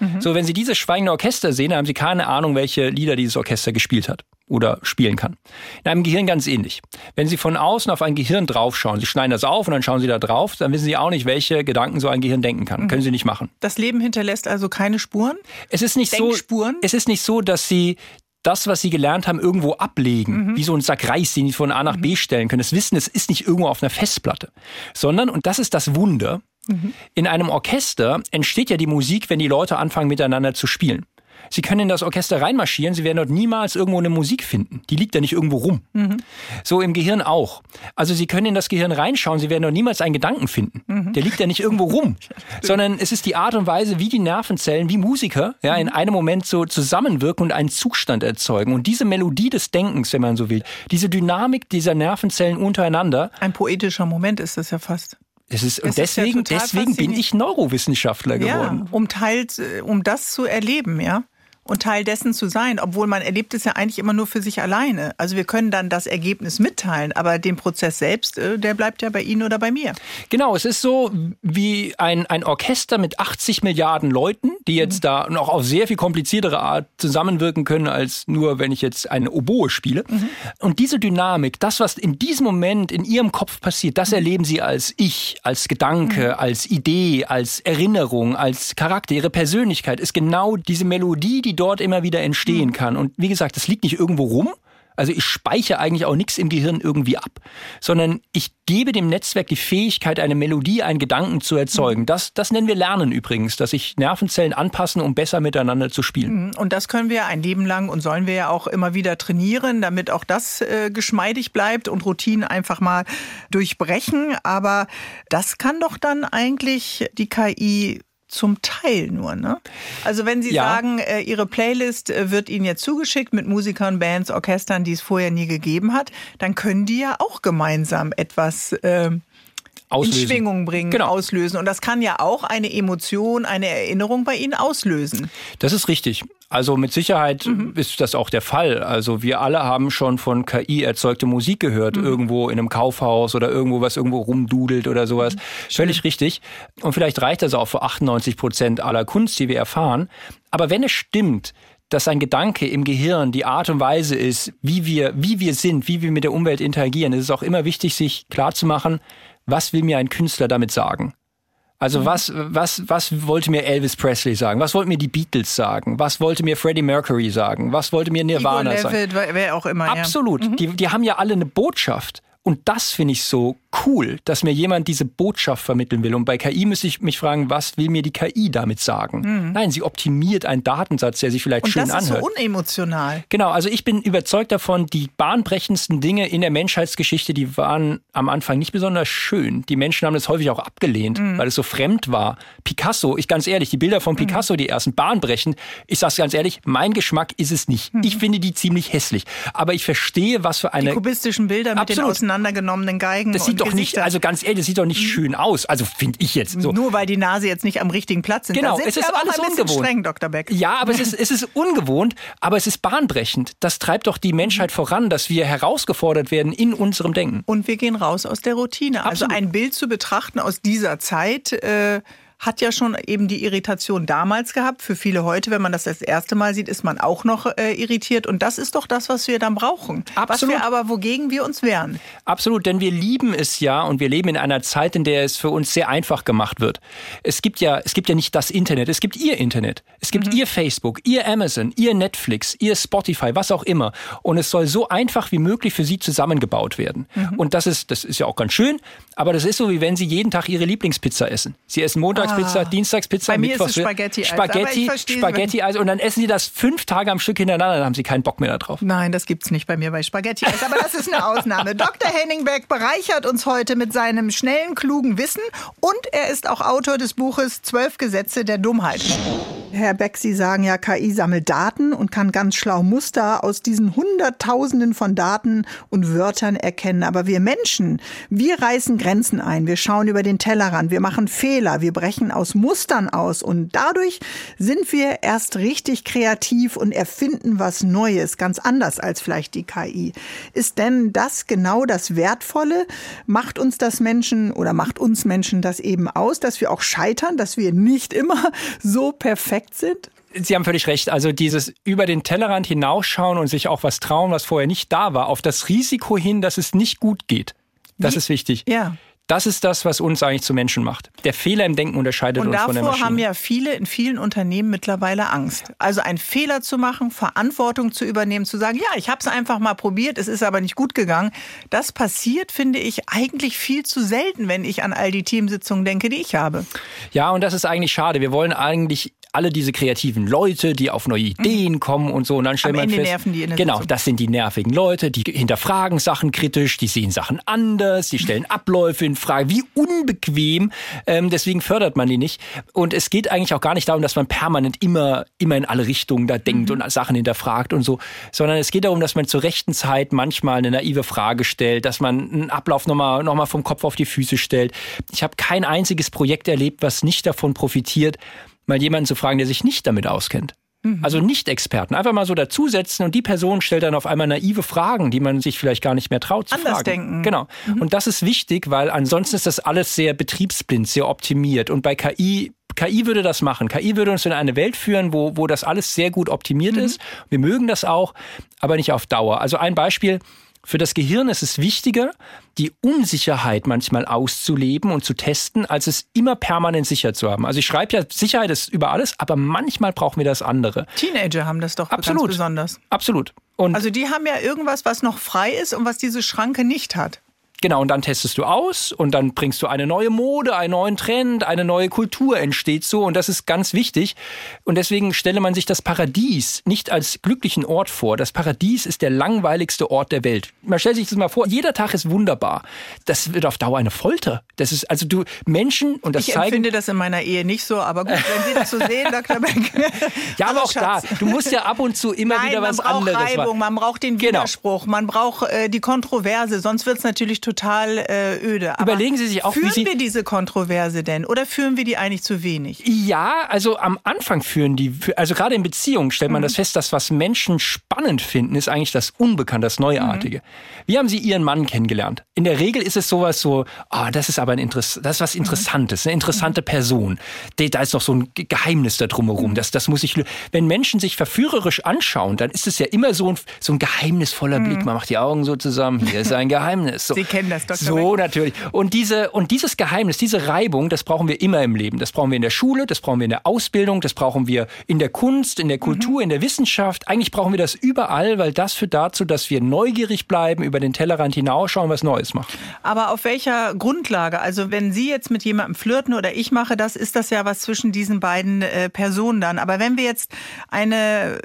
Mhm. So, wenn Sie dieses schweigende Orchester sehen, haben Sie keine Ahnung, welche Lieder dieses Orchester gespielt hat oder spielen kann. In einem Gehirn ganz ähnlich. Wenn Sie von außen auf ein Gehirn draufschauen, Sie schneiden das auf und dann schauen Sie da drauf, dann wissen Sie auch nicht, welche Gedanken so ein Gehirn denken kann. Mhm. Können Sie nicht machen. Das Leben hinterlässt also keine Spuren? Es ist nicht so, es ist nicht so, dass Sie das, was sie gelernt haben, irgendwo ablegen, mhm. wie so ein Sack Reis, den sie von A nach B mhm. stellen können. Das Wissen, es ist nicht irgendwo auf einer Festplatte, sondern, und das ist das Wunder, mhm. in einem Orchester entsteht ja die Musik, wenn die Leute anfangen miteinander zu spielen. Sie können in das Orchester reinmarschieren, Sie werden dort niemals irgendwo eine Musik finden. Die liegt da nicht irgendwo rum. Mhm. So im Gehirn auch. Also Sie können in das Gehirn reinschauen, Sie werden dort niemals einen Gedanken finden. Mhm. Der liegt da nicht irgendwo rum. Sondern es ist die Art und Weise, wie die Nervenzellen, wie Musiker, ja, in mhm. einem Moment so zusammenwirken und einen Zustand erzeugen. Und diese Melodie des Denkens, wenn man so will, diese Dynamik dieser Nervenzellen untereinander. Ein poetischer Moment ist das ja fast. Es ist, und deswegen, ist ja deswegen bin ich Neurowissenschaftler geworden. Ja, um teils, um das zu erleben, ja und Teil dessen zu sein, obwohl man erlebt es ja eigentlich immer nur für sich alleine. Also wir können dann das Ergebnis mitteilen, aber den Prozess selbst, äh, der bleibt ja bei Ihnen oder bei mir. Genau, es ist so wie ein, ein Orchester mit 80 Milliarden Leuten, die jetzt mhm. da noch auf sehr viel kompliziertere Art zusammenwirken können, als nur, wenn ich jetzt eine Oboe spiele. Mhm. Und diese Dynamik, das, was in diesem Moment in Ihrem Kopf passiert, das mhm. erleben Sie als Ich, als Gedanke, mhm. als Idee, als Erinnerung, als Charakter. Ihre Persönlichkeit ist genau diese Melodie, die dort immer wieder entstehen mhm. kann. Und wie gesagt, das liegt nicht irgendwo rum. Also ich speichere eigentlich auch nichts im Gehirn irgendwie ab, sondern ich gebe dem Netzwerk die Fähigkeit, eine Melodie, einen Gedanken zu erzeugen. Mhm. Das, das nennen wir Lernen übrigens, dass sich Nervenzellen anpassen, um besser miteinander zu spielen. Mhm. Und das können wir ein Leben lang und sollen wir ja auch immer wieder trainieren, damit auch das äh, geschmeidig bleibt und Routinen einfach mal durchbrechen. Aber das kann doch dann eigentlich die KI zum Teil nur, ne? Also wenn Sie ja. sagen, äh, Ihre Playlist äh, wird Ihnen jetzt zugeschickt mit Musikern, Bands, Orchestern, die es vorher nie gegeben hat, dann können die ja auch gemeinsam etwas äh, auslösen. in Schwingung bringen, genau. auslösen. Und das kann ja auch eine Emotion, eine Erinnerung bei Ihnen auslösen. Das ist richtig. Also mit Sicherheit mhm. ist das auch der Fall. Also wir alle haben schon von KI erzeugte Musik gehört, mhm. irgendwo in einem Kaufhaus oder irgendwo, was irgendwo rumdudelt oder sowas. Mhm. Völlig richtig. Und vielleicht reicht das auch für 98 Prozent aller Kunst, die wir erfahren. Aber wenn es stimmt, dass ein Gedanke im Gehirn die Art und Weise ist, wie wir, wie wir sind, wie wir mit der Umwelt interagieren, ist es auch immer wichtig, sich klarzumachen, was will mir ein Künstler damit sagen? Also mhm. was, was, was wollte mir Elvis Presley sagen? Was wollten mir die Beatles sagen? Was wollte mir Freddie Mercury sagen? Was wollte mir Nirvana Igor sagen? wer auch immer. Absolut. Ja. Mhm. Die, die haben ja alle eine Botschaft. Und das finde ich so cool, dass mir jemand diese Botschaft vermitteln will. Und bei KI müsste ich mich fragen, was will mir die KI damit sagen? Mhm. Nein, sie optimiert einen Datensatz, der sich vielleicht Und schön anhört. Und das ist so unemotional. Genau, also ich bin überzeugt davon, die bahnbrechendsten Dinge in der Menschheitsgeschichte, die waren am Anfang nicht besonders schön. Die Menschen haben das häufig auch abgelehnt, mhm. weil es so fremd war. Picasso, ich ganz ehrlich, die Bilder von mhm. Picasso, die ersten bahnbrechend, ich sag's ganz ehrlich, mein Geschmack ist es nicht. Mhm. Ich finde die ziemlich hässlich. Aber ich verstehe, was für eine... Die kubistischen Bilder mit Absolut. den auseinandergenommenen Geigen Das sieht doch nicht, also ganz ehrlich, das sieht doch nicht mhm. schön aus. Also finde ich jetzt so. Nur weil die Nase jetzt nicht am richtigen Platz ist. Genau, es ist alles ungewohnt. Streng, Dr. Beck. Ja, aber es ist, es ist ungewohnt, aber es ist bahnbrechend. Das treibt doch die Menschheit voran, dass wir herausgefordert werden in unserem Denken. Und wir gehen raus aus der Routine. Also Absolut. Also ein Bild zu betrachten aus dieser Zeit. Äh, hat ja schon eben die Irritation damals gehabt. Für viele heute, wenn man das das erste Mal sieht, ist man auch noch äh, irritiert. Und das ist doch das, was wir dann brauchen. Absolut. Was wir aber, wogegen wir uns wehren. Absolut, denn wir lieben es ja und wir leben in einer Zeit, in der es für uns sehr einfach gemacht wird. Es gibt ja, es gibt ja nicht das Internet, es gibt ihr Internet. Es gibt mhm. ihr Facebook, ihr Amazon, ihr Netflix, ihr Spotify, was auch immer. Und es soll so einfach wie möglich für sie zusammengebaut werden. Mhm. Und das ist, das ist ja auch ganz schön, aber das ist so, wie wenn sie jeden Tag ihre Lieblingspizza essen. Sie essen montags Montagspizza, ah. Dienstagspizza, Bei mir Mittwochs ist es Spaghetti, Spaghetti, Spaghetti Eis und dann essen sie das fünf Tage am Stück hintereinander, dann haben sie keinen Bock mehr darauf. Nein, das gibt's nicht bei mir bei Spaghetti Eis, aber das ist eine Ausnahme. Dr. Henning Beck bereichert uns heute mit seinem schnellen, klugen Wissen und er ist auch Autor des Buches Zwölf Gesetze der Dummheit. Herr Beck, Sie sagen ja, KI sammelt Daten und kann ganz schlau Muster aus diesen Hunderttausenden von Daten und Wörtern erkennen. Aber wir Menschen, wir reißen Grenzen ein. Wir schauen über den Tellerrand. Wir machen Fehler. Wir brechen aus Mustern aus. Und dadurch sind wir erst richtig kreativ und erfinden was Neues, ganz anders als vielleicht die KI. Ist denn das genau das Wertvolle? Macht uns das Menschen oder macht uns Menschen das eben aus, dass wir auch scheitern, dass wir nicht immer so perfekt perfekt sind? Sie haben völlig recht. Also dieses über den Tellerrand hinausschauen und sich auch was trauen, was vorher nicht da war, auf das Risiko hin, dass es nicht gut geht. Das Wie? ist wichtig. Ja. Das ist das, was uns eigentlich zu Menschen macht. Der Fehler im Denken unterscheidet uns von der Maschine. Und davor haben ja viele in vielen Unternehmen mittlerweile Angst. Also einen Fehler zu machen, Verantwortung zu übernehmen, zu sagen, ja, ich habe es einfach mal probiert, es ist aber nicht gut gegangen. Das passiert, finde ich, eigentlich viel zu selten, wenn ich an all die Teamsitzungen denke, die ich habe. Ja, und das ist eigentlich schade. Wir wollen eigentlich alle diese kreativen Leute, die auf neue Ideen mhm. kommen und so. Und dann stellt Am man Ende fest, nerven die in der genau, Sitzung. das sind die nervigen Leute, die hinterfragen Sachen kritisch, die sehen Sachen anders, die stellen Abläufe in Frage. Wie unbequem. Ähm, deswegen fördert man die nicht. Und es geht eigentlich auch gar nicht darum, dass man permanent immer, immer in alle Richtungen da denkt mhm. und Sachen hinterfragt und so, sondern es geht darum, dass man zur rechten Zeit manchmal eine naive Frage stellt, dass man einen Ablauf nochmal noch mal vom Kopf auf die Füße stellt. Ich habe kein einziges Projekt erlebt, was nicht davon profitiert, mal jemanden zu fragen, der sich nicht damit auskennt. Mhm. Also nicht Experten. Einfach mal so dazusetzen und die Person stellt dann auf einmal naive Fragen, die man sich vielleicht gar nicht mehr traut zu Anders fragen. denken. Genau. Mhm. Und das ist wichtig, weil ansonsten ist das alles sehr betriebsblind, sehr optimiert. Und bei KI KI würde das machen. KI würde uns in eine Welt führen, wo, wo das alles sehr gut optimiert mhm. ist. Wir mögen das auch, aber nicht auf Dauer. Also ein Beispiel. Für das Gehirn ist es wichtiger, die Unsicherheit manchmal auszuleben und zu testen, als es immer permanent sicher zu haben. Also ich schreibe ja, Sicherheit ist über alles, aber manchmal brauchen wir das andere. Teenager haben das doch Absolut. ganz besonders. Absolut. Und also die haben ja irgendwas, was noch frei ist und was diese Schranke nicht hat. Genau, und dann testest du aus und dann bringst du eine neue Mode, einen neuen Trend, eine neue Kultur entsteht so und das ist ganz wichtig. Und deswegen stelle man sich das Paradies nicht als glücklichen Ort vor. Das Paradies ist der langweiligste Ort der Welt. Man stellt sich das mal vor, jeder Tag ist wunderbar. Das wird auf Dauer eine Folter. Das ist also du Menschen und das ich zeigen. Ich empfinde das in meiner Ehe nicht so, aber gut, wenn Sie das so sehen, Dr. Beck. ja, aber auch Schatz. da, du musst ja ab und zu immer Nein, wieder was anderes machen. Reibung, man braucht den genau. Widerspruch, genau. man braucht äh, die Kontroverse, sonst wird es natürlich total äh, öde. Aber Überlegen Sie sich auch, führen wie Sie wir diese Kontroverse denn oder führen wir die eigentlich zu wenig? Ja, also am Anfang führen die, also gerade in Beziehungen stellt man mhm. das fest, dass was Menschen spannend finden, ist eigentlich das Unbekannte, das Neuartige. Mhm. Wie haben Sie Ihren Mann kennengelernt? In der Regel ist es sowas so, ah, oh, das ist aber ein Interess das ist was Interessantes, eine interessante Person. Da ist noch so ein Geheimnis da drumherum. Mhm. Das, das muss ich, wenn Menschen sich verführerisch anschauen, dann ist es ja immer so ein, so ein geheimnisvoller Blick. Mhm. Man macht die Augen so zusammen. Hier ist ein Geheimnis. So. Sie kennen das, Dr. So, natürlich. Und diese, und dieses Geheimnis, diese Reibung, das brauchen wir immer im Leben. Das brauchen wir in der Schule, das brauchen wir in der Ausbildung, das brauchen wir in der Kunst, in der Kultur, mhm. in der Wissenschaft. Eigentlich brauchen wir das überall, weil das führt dazu, dass wir neugierig bleiben, über den Tellerrand hinausschauen, was Neues machen. Aber auf welcher Grundlage? Also wenn Sie jetzt mit jemandem flirten oder ich mache das, ist das ja was zwischen diesen beiden äh, Personen dann. Aber wenn wir jetzt eine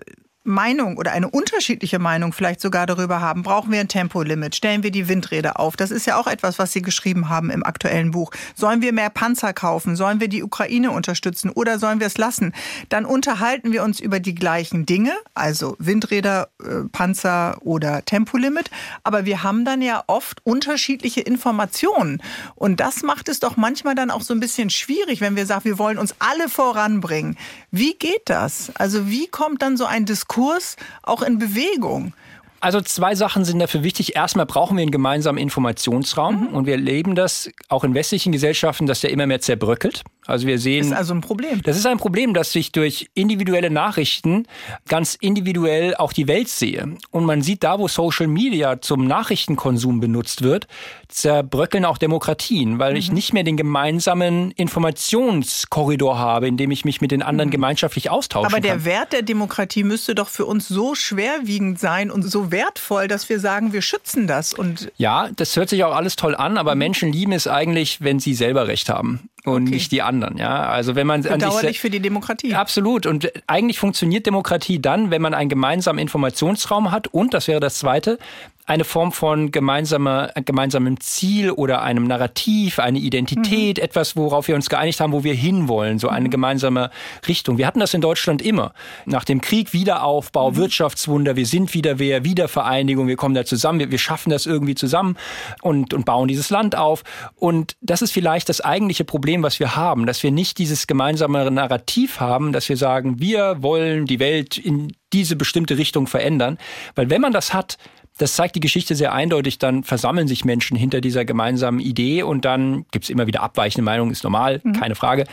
Meinung oder eine unterschiedliche Meinung vielleicht sogar darüber haben, brauchen wir ein Tempolimit, stellen wir die Windräder auf. Das ist ja auch etwas, was Sie geschrieben haben im aktuellen Buch. Sollen wir mehr Panzer kaufen? Sollen wir die Ukraine unterstützen oder sollen wir es lassen? Dann unterhalten wir uns über die gleichen Dinge, also Windräder, äh, Panzer oder Tempolimit. Aber wir haben dann ja oft unterschiedliche Informationen. Und das macht es doch manchmal dann auch so ein bisschen schwierig, wenn wir sagen, wir wollen uns alle voranbringen. Wie geht das? Also wie kommt dann so ein Diskurs Diskurs auch in Bewegung. Also zwei Sachen sind dafür wichtig. Erstmal brauchen wir einen gemeinsamen Informationsraum mhm. und wir erleben das auch in westlichen Gesellschaften, dass der immer mehr zerbröckelt. Also wir sehen. Das ist also ein Problem. Das ist ein Problem, dass sich durch individuelle Nachrichten ganz individuell auch die Welt sehe. Und man sieht da, wo Social Media zum Nachrichtenkonsum benutzt wird, zerbröckeln auch Demokratien, weil mhm. ich nicht mehr den gemeinsamen Informationskorridor habe, in dem ich mich mit den anderen mhm. gemeinschaftlich austauschen Aber kann. der Wert der Demokratie müsste doch für uns so schwerwiegend sein und so wertvoll, dass wir sagen, wir schützen das. Und ja, das hört sich auch alles toll an, aber mhm. Menschen lieben es eigentlich, wenn sie selber Recht haben und okay. nicht die anderen. Ja, also wenn man bedauerlich für die Demokratie. Absolut. Und eigentlich funktioniert Demokratie dann, wenn man einen gemeinsamen Informationsraum hat und das wäre das Zweite, eine Form von gemeinsamer, gemeinsamem Ziel oder einem Narrativ, eine Identität, mhm. etwas, worauf wir uns geeinigt haben, wo wir hinwollen, so eine mhm. gemeinsame Richtung. Wir hatten das in Deutschland immer. Nach dem Krieg Wiederaufbau, mhm. Wirtschaftswunder, wir sind wieder wer, Wiedervereinigung, wir kommen da zusammen, wir, wir schaffen das irgendwie zusammen und, und bauen dieses Land auf. Und das ist vielleicht das eigentliche Problem, was wir haben, dass wir nicht dieses gemeinsame Narrativ haben, dass wir sagen, wir wollen die Welt in diese bestimmte Richtung verändern. Weil wenn man das hat, das zeigt die Geschichte sehr eindeutig, dann versammeln sich Menschen hinter dieser gemeinsamen Idee und dann gibt's immer wieder abweichende Meinungen, ist normal, mhm. keine Frage.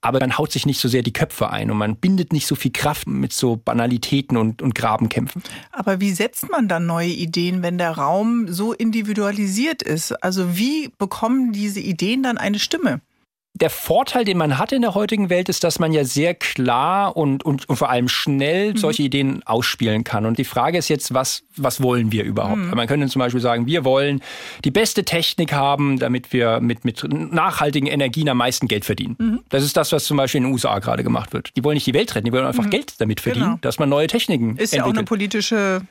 Aber dann haut sich nicht so sehr die Köpfe ein und man bindet nicht so viel Kraft mit so Banalitäten und, und Grabenkämpfen. Aber wie setzt man dann neue Ideen, wenn der Raum so individualisiert ist? Also wie bekommen diese Ideen dann eine Stimme? Der Vorteil, den man hat in der heutigen Welt, ist, dass man ja sehr klar und, und, und vor allem schnell mhm. solche Ideen ausspielen kann. Und die Frage ist jetzt, was, was wollen wir überhaupt? Mhm. Man könnte zum Beispiel sagen, wir wollen die beste Technik haben, damit wir mit, mit nachhaltigen Energien am meisten Geld verdienen. Mhm. Das ist das, was zum Beispiel in den USA gerade gemacht wird. Die wollen nicht die Welt retten, die wollen einfach mhm. Geld damit verdienen, genau. dass man neue Techniken Ist entwickelt. ja auch eine politische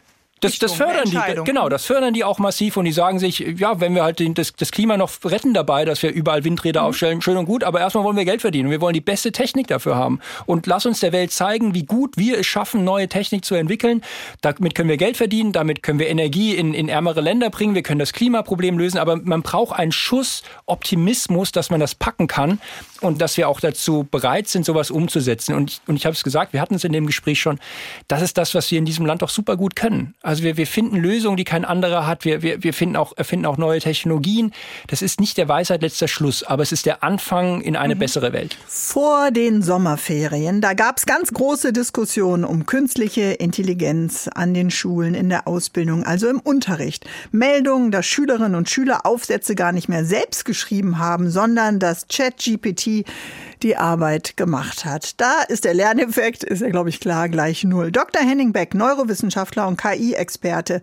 das, das fördern die, genau, das fördern die auch massiv und die sagen sich, ja, wenn wir halt den, das, das Klima noch retten dabei, dass wir überall Windräder mhm. aufstellen, schön und gut, aber erstmal wollen wir Geld verdienen und wir wollen die beste Technik dafür haben. Und lass uns der Welt zeigen, wie gut wir es schaffen, neue Technik zu entwickeln. Damit können wir Geld verdienen, damit können wir Energie in, in ärmere Länder bringen, wir können das Klimaproblem lösen, aber man braucht einen Schuss Optimismus, dass man das packen kann und dass wir auch dazu bereit sind, sowas umzusetzen. Und, und ich habe es gesagt, wir hatten es in dem Gespräch schon, das ist das, was wir in diesem Land doch super gut können. Also wir, wir finden Lösungen, die kein anderer hat. Wir, wir, wir finden auch, erfinden auch neue Technologien. Das ist nicht der Weisheit letzter Schluss, aber es ist der Anfang in eine mhm. bessere Welt. Vor den Sommerferien, da gab es ganz große Diskussionen um künstliche Intelligenz an den Schulen in der Ausbildung, also im Unterricht. Meldungen, dass Schülerinnen und Schüler Aufsätze gar nicht mehr selbst geschrieben haben, sondern dass ChatGPT die Arbeit gemacht hat. Da ist der Lerneffekt, ist ja, glaube ich, klar, gleich null. Dr. Henning Beck, Neurowissenschaftler und KI-Experte,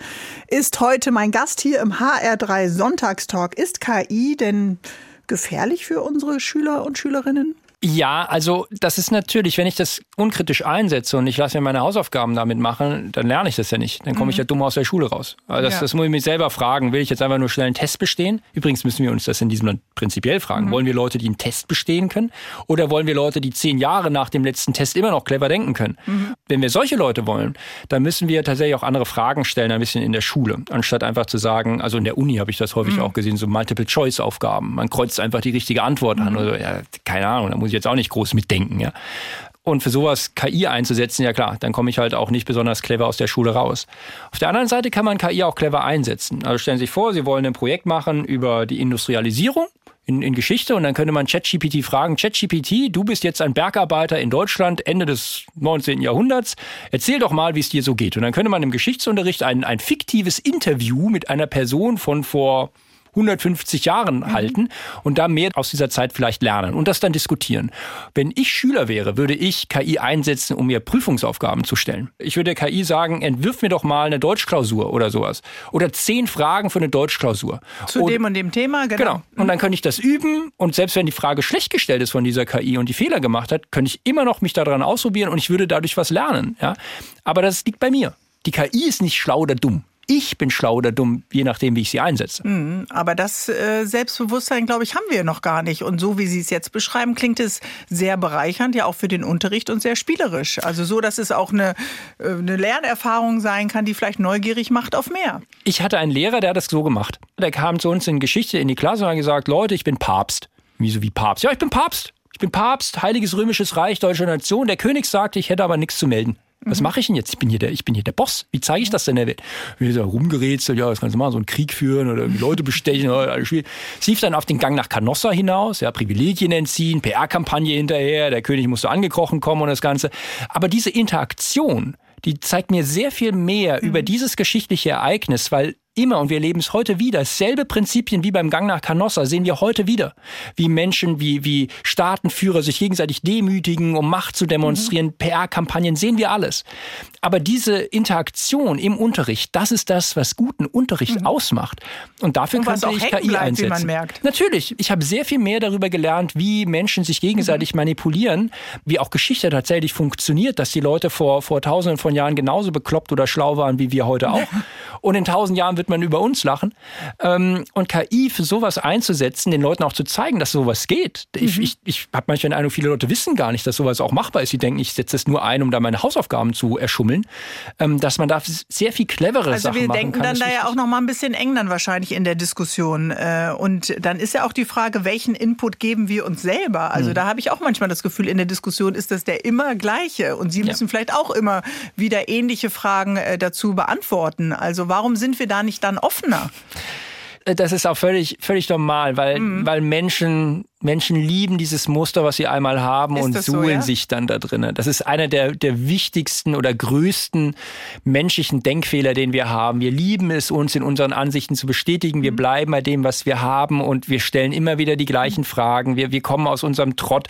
ist heute mein Gast hier im HR3 Sonntagstalk. Ist KI denn gefährlich für unsere Schüler und Schülerinnen? Ja, also das ist natürlich, wenn ich das unkritisch einsetze und ich lasse mir meine Hausaufgaben damit machen, dann lerne ich das ja nicht. Dann komme mhm. ich ja dumm aus der Schule raus. Also das, ja. das muss ich mich selber fragen. Will ich jetzt einfach nur schnell einen Test bestehen? Übrigens müssen wir uns das in diesem Land prinzipiell fragen. Mhm. Wollen wir Leute, die einen Test bestehen können? Oder wollen wir Leute, die zehn Jahre nach dem letzten Test immer noch clever denken können? Mhm. Wenn wir solche Leute wollen, dann müssen wir tatsächlich auch andere Fragen stellen, ein bisschen in der Schule. Anstatt einfach zu sagen, also in der Uni habe ich das häufig mhm. auch gesehen, so Multiple-Choice-Aufgaben. Man kreuzt einfach die richtige Antwort an. Mhm. Oder, ja, keine Ahnung, da muss ich jetzt auch nicht groß mitdenken. Ja. Und für sowas KI einzusetzen, ja klar, dann komme ich halt auch nicht besonders clever aus der Schule raus. Auf der anderen Seite kann man KI auch clever einsetzen. Also stellen Sie sich vor, Sie wollen ein Projekt machen über die Industrialisierung in, in Geschichte und dann könnte man ChatGPT fragen, ChatGPT, du bist jetzt ein Bergarbeiter in Deutschland Ende des 19. Jahrhunderts, erzähl doch mal, wie es dir so geht. Und dann könnte man im Geschichtsunterricht ein, ein fiktives Interview mit einer Person von vor 150 Jahren mhm. halten und da mehr aus dieser Zeit vielleicht lernen und das dann diskutieren. Wenn ich Schüler wäre, würde ich KI einsetzen, um mir Prüfungsaufgaben zu stellen. Ich würde KI sagen, entwirf mir doch mal eine Deutschklausur oder sowas. Oder zehn Fragen für eine Deutschklausur. Zu und, dem und dem Thema, genau. Genau. Und dann könnte ich das üben und selbst wenn die Frage schlecht gestellt ist von dieser KI und die Fehler gemacht hat, könnte ich immer noch mich daran ausprobieren und ich würde dadurch was lernen. Ja? Aber das liegt bei mir. Die KI ist nicht schlau oder dumm ich bin schlau oder dumm, je nachdem, wie ich sie einsetze. Mhm, aber das äh, Selbstbewusstsein, glaube ich, haben wir noch gar nicht. Und so wie Sie es jetzt beschreiben, klingt es sehr bereichernd, ja auch für den Unterricht und sehr spielerisch. Also so, dass es auch eine, äh, eine Lernerfahrung sein kann, die vielleicht neugierig macht auf mehr. Ich hatte einen Lehrer, der hat das so gemacht. Der kam zu uns in Geschichte in die Klasse und hat gesagt, Leute, ich bin Papst. Wieso wie Papst? Ja, ich bin Papst. Ich bin Papst, Heiliges Römisches Reich, Deutsche Nation. Der König sagte, ich hätte aber nichts zu melden. Was mhm. mache ich denn jetzt? Ich bin hier der, ich bin hier der Boss. Wie zeige ich das denn der Welt? Wir da rumgerätselt, ja, das kannst du machen, so einen Krieg führen oder Leute bestechen oder alles schwierig. Es lief dann auf den Gang nach Canossa hinaus, ja, Privilegien entziehen, PR-Kampagne hinterher, der König musste angekrochen kommen und das Ganze. Aber diese Interaktion, die zeigt mir sehr viel mehr mhm. über dieses geschichtliche Ereignis, weil immer, und wir leben es heute wieder, selbe Prinzipien wie beim Gang nach Canossa sehen wir heute wieder. Wie Menschen, wie, wie Staatenführer sich gegenseitig demütigen, um Macht zu demonstrieren, mhm. PR-Kampagnen, sehen wir alles. Aber diese Interaktion im Unterricht, das ist das, was guten Unterricht mhm. ausmacht. Und dafür und könnte ich KI bleibt, einsetzen. Natürlich, ich habe sehr viel mehr darüber gelernt, wie Menschen sich gegenseitig mhm. manipulieren, wie auch Geschichte tatsächlich funktioniert, dass die Leute vor, vor tausenden von Jahren genauso bekloppt oder schlau waren wie wir heute auch. Und in tausend Jahren wird man über uns lachen. Ähm, und KI für sowas einzusetzen, den Leuten auch zu zeigen, dass sowas geht. Ich, mhm. ich, ich habe manchmal den Eindruck, viele Leute wissen gar nicht, dass sowas auch machbar ist. Sie denken, ich setze es nur ein, um da meine Hausaufgaben zu erschummeln. Ähm, dass man da sehr viel clevere also Sachen machen kann. Also wir denken dann da ja auch noch mal ein bisschen eng dann wahrscheinlich in der Diskussion. Äh, und dann ist ja auch die Frage, welchen Input geben wir uns selber? Also mhm. da habe ich auch manchmal das Gefühl, in der Diskussion ist das der immer gleiche. Und Sie müssen ja. vielleicht auch immer wieder ähnliche Fragen äh, dazu beantworten. Also warum sind wir da nicht dann offener? Äh, das ist auch völlig, völlig normal, weil, mhm. weil Menschen, Menschen lieben dieses Muster, was sie einmal haben ist und suhlen so, ja? sich dann da drinnen. Das ist einer der, der wichtigsten oder größten menschlichen Denkfehler, den wir haben. Wir lieben es, uns in unseren Ansichten zu bestätigen. Wir mhm. bleiben bei dem, was wir haben und wir stellen immer wieder die gleichen mhm. Fragen. Wir, wir kommen aus unserem Trott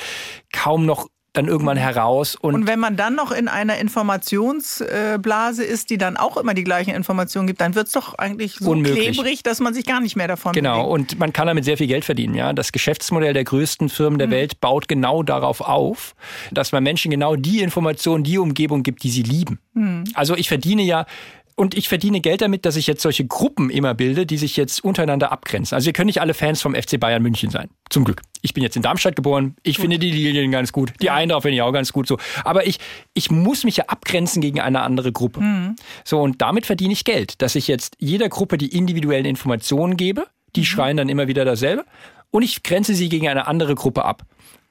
kaum noch dann irgendwann heraus. Und, und wenn man dann noch in einer Informationsblase ist, die dann auch immer die gleichen Informationen gibt, dann wird es doch eigentlich so unmöglich. klebrig, dass man sich gar nicht mehr davon Genau, bewegt. und man kann damit sehr viel Geld verdienen. Ja, Das Geschäftsmodell der größten Firmen der mhm. Welt baut genau darauf auf, dass man Menschen genau die Informationen, die Umgebung gibt, die sie lieben. Mhm. Also ich verdiene ja und ich verdiene Geld damit, dass ich jetzt solche Gruppen immer bilde, die sich jetzt untereinander abgrenzen. Also wir können nicht alle Fans vom FC Bayern München sein. Zum Glück. Ich bin jetzt in Darmstadt geboren. Ich finde die Lilien ganz gut. Die Eintracht finde ich auch ganz gut so. Aber ich, ich muss mich ja abgrenzen gegen eine andere Gruppe. Mhm. So, und damit verdiene ich Geld, dass ich jetzt jeder Gruppe die individuellen Informationen gebe. Die mhm. schreien dann immer wieder dasselbe. Und ich grenze sie gegen eine andere Gruppe ab.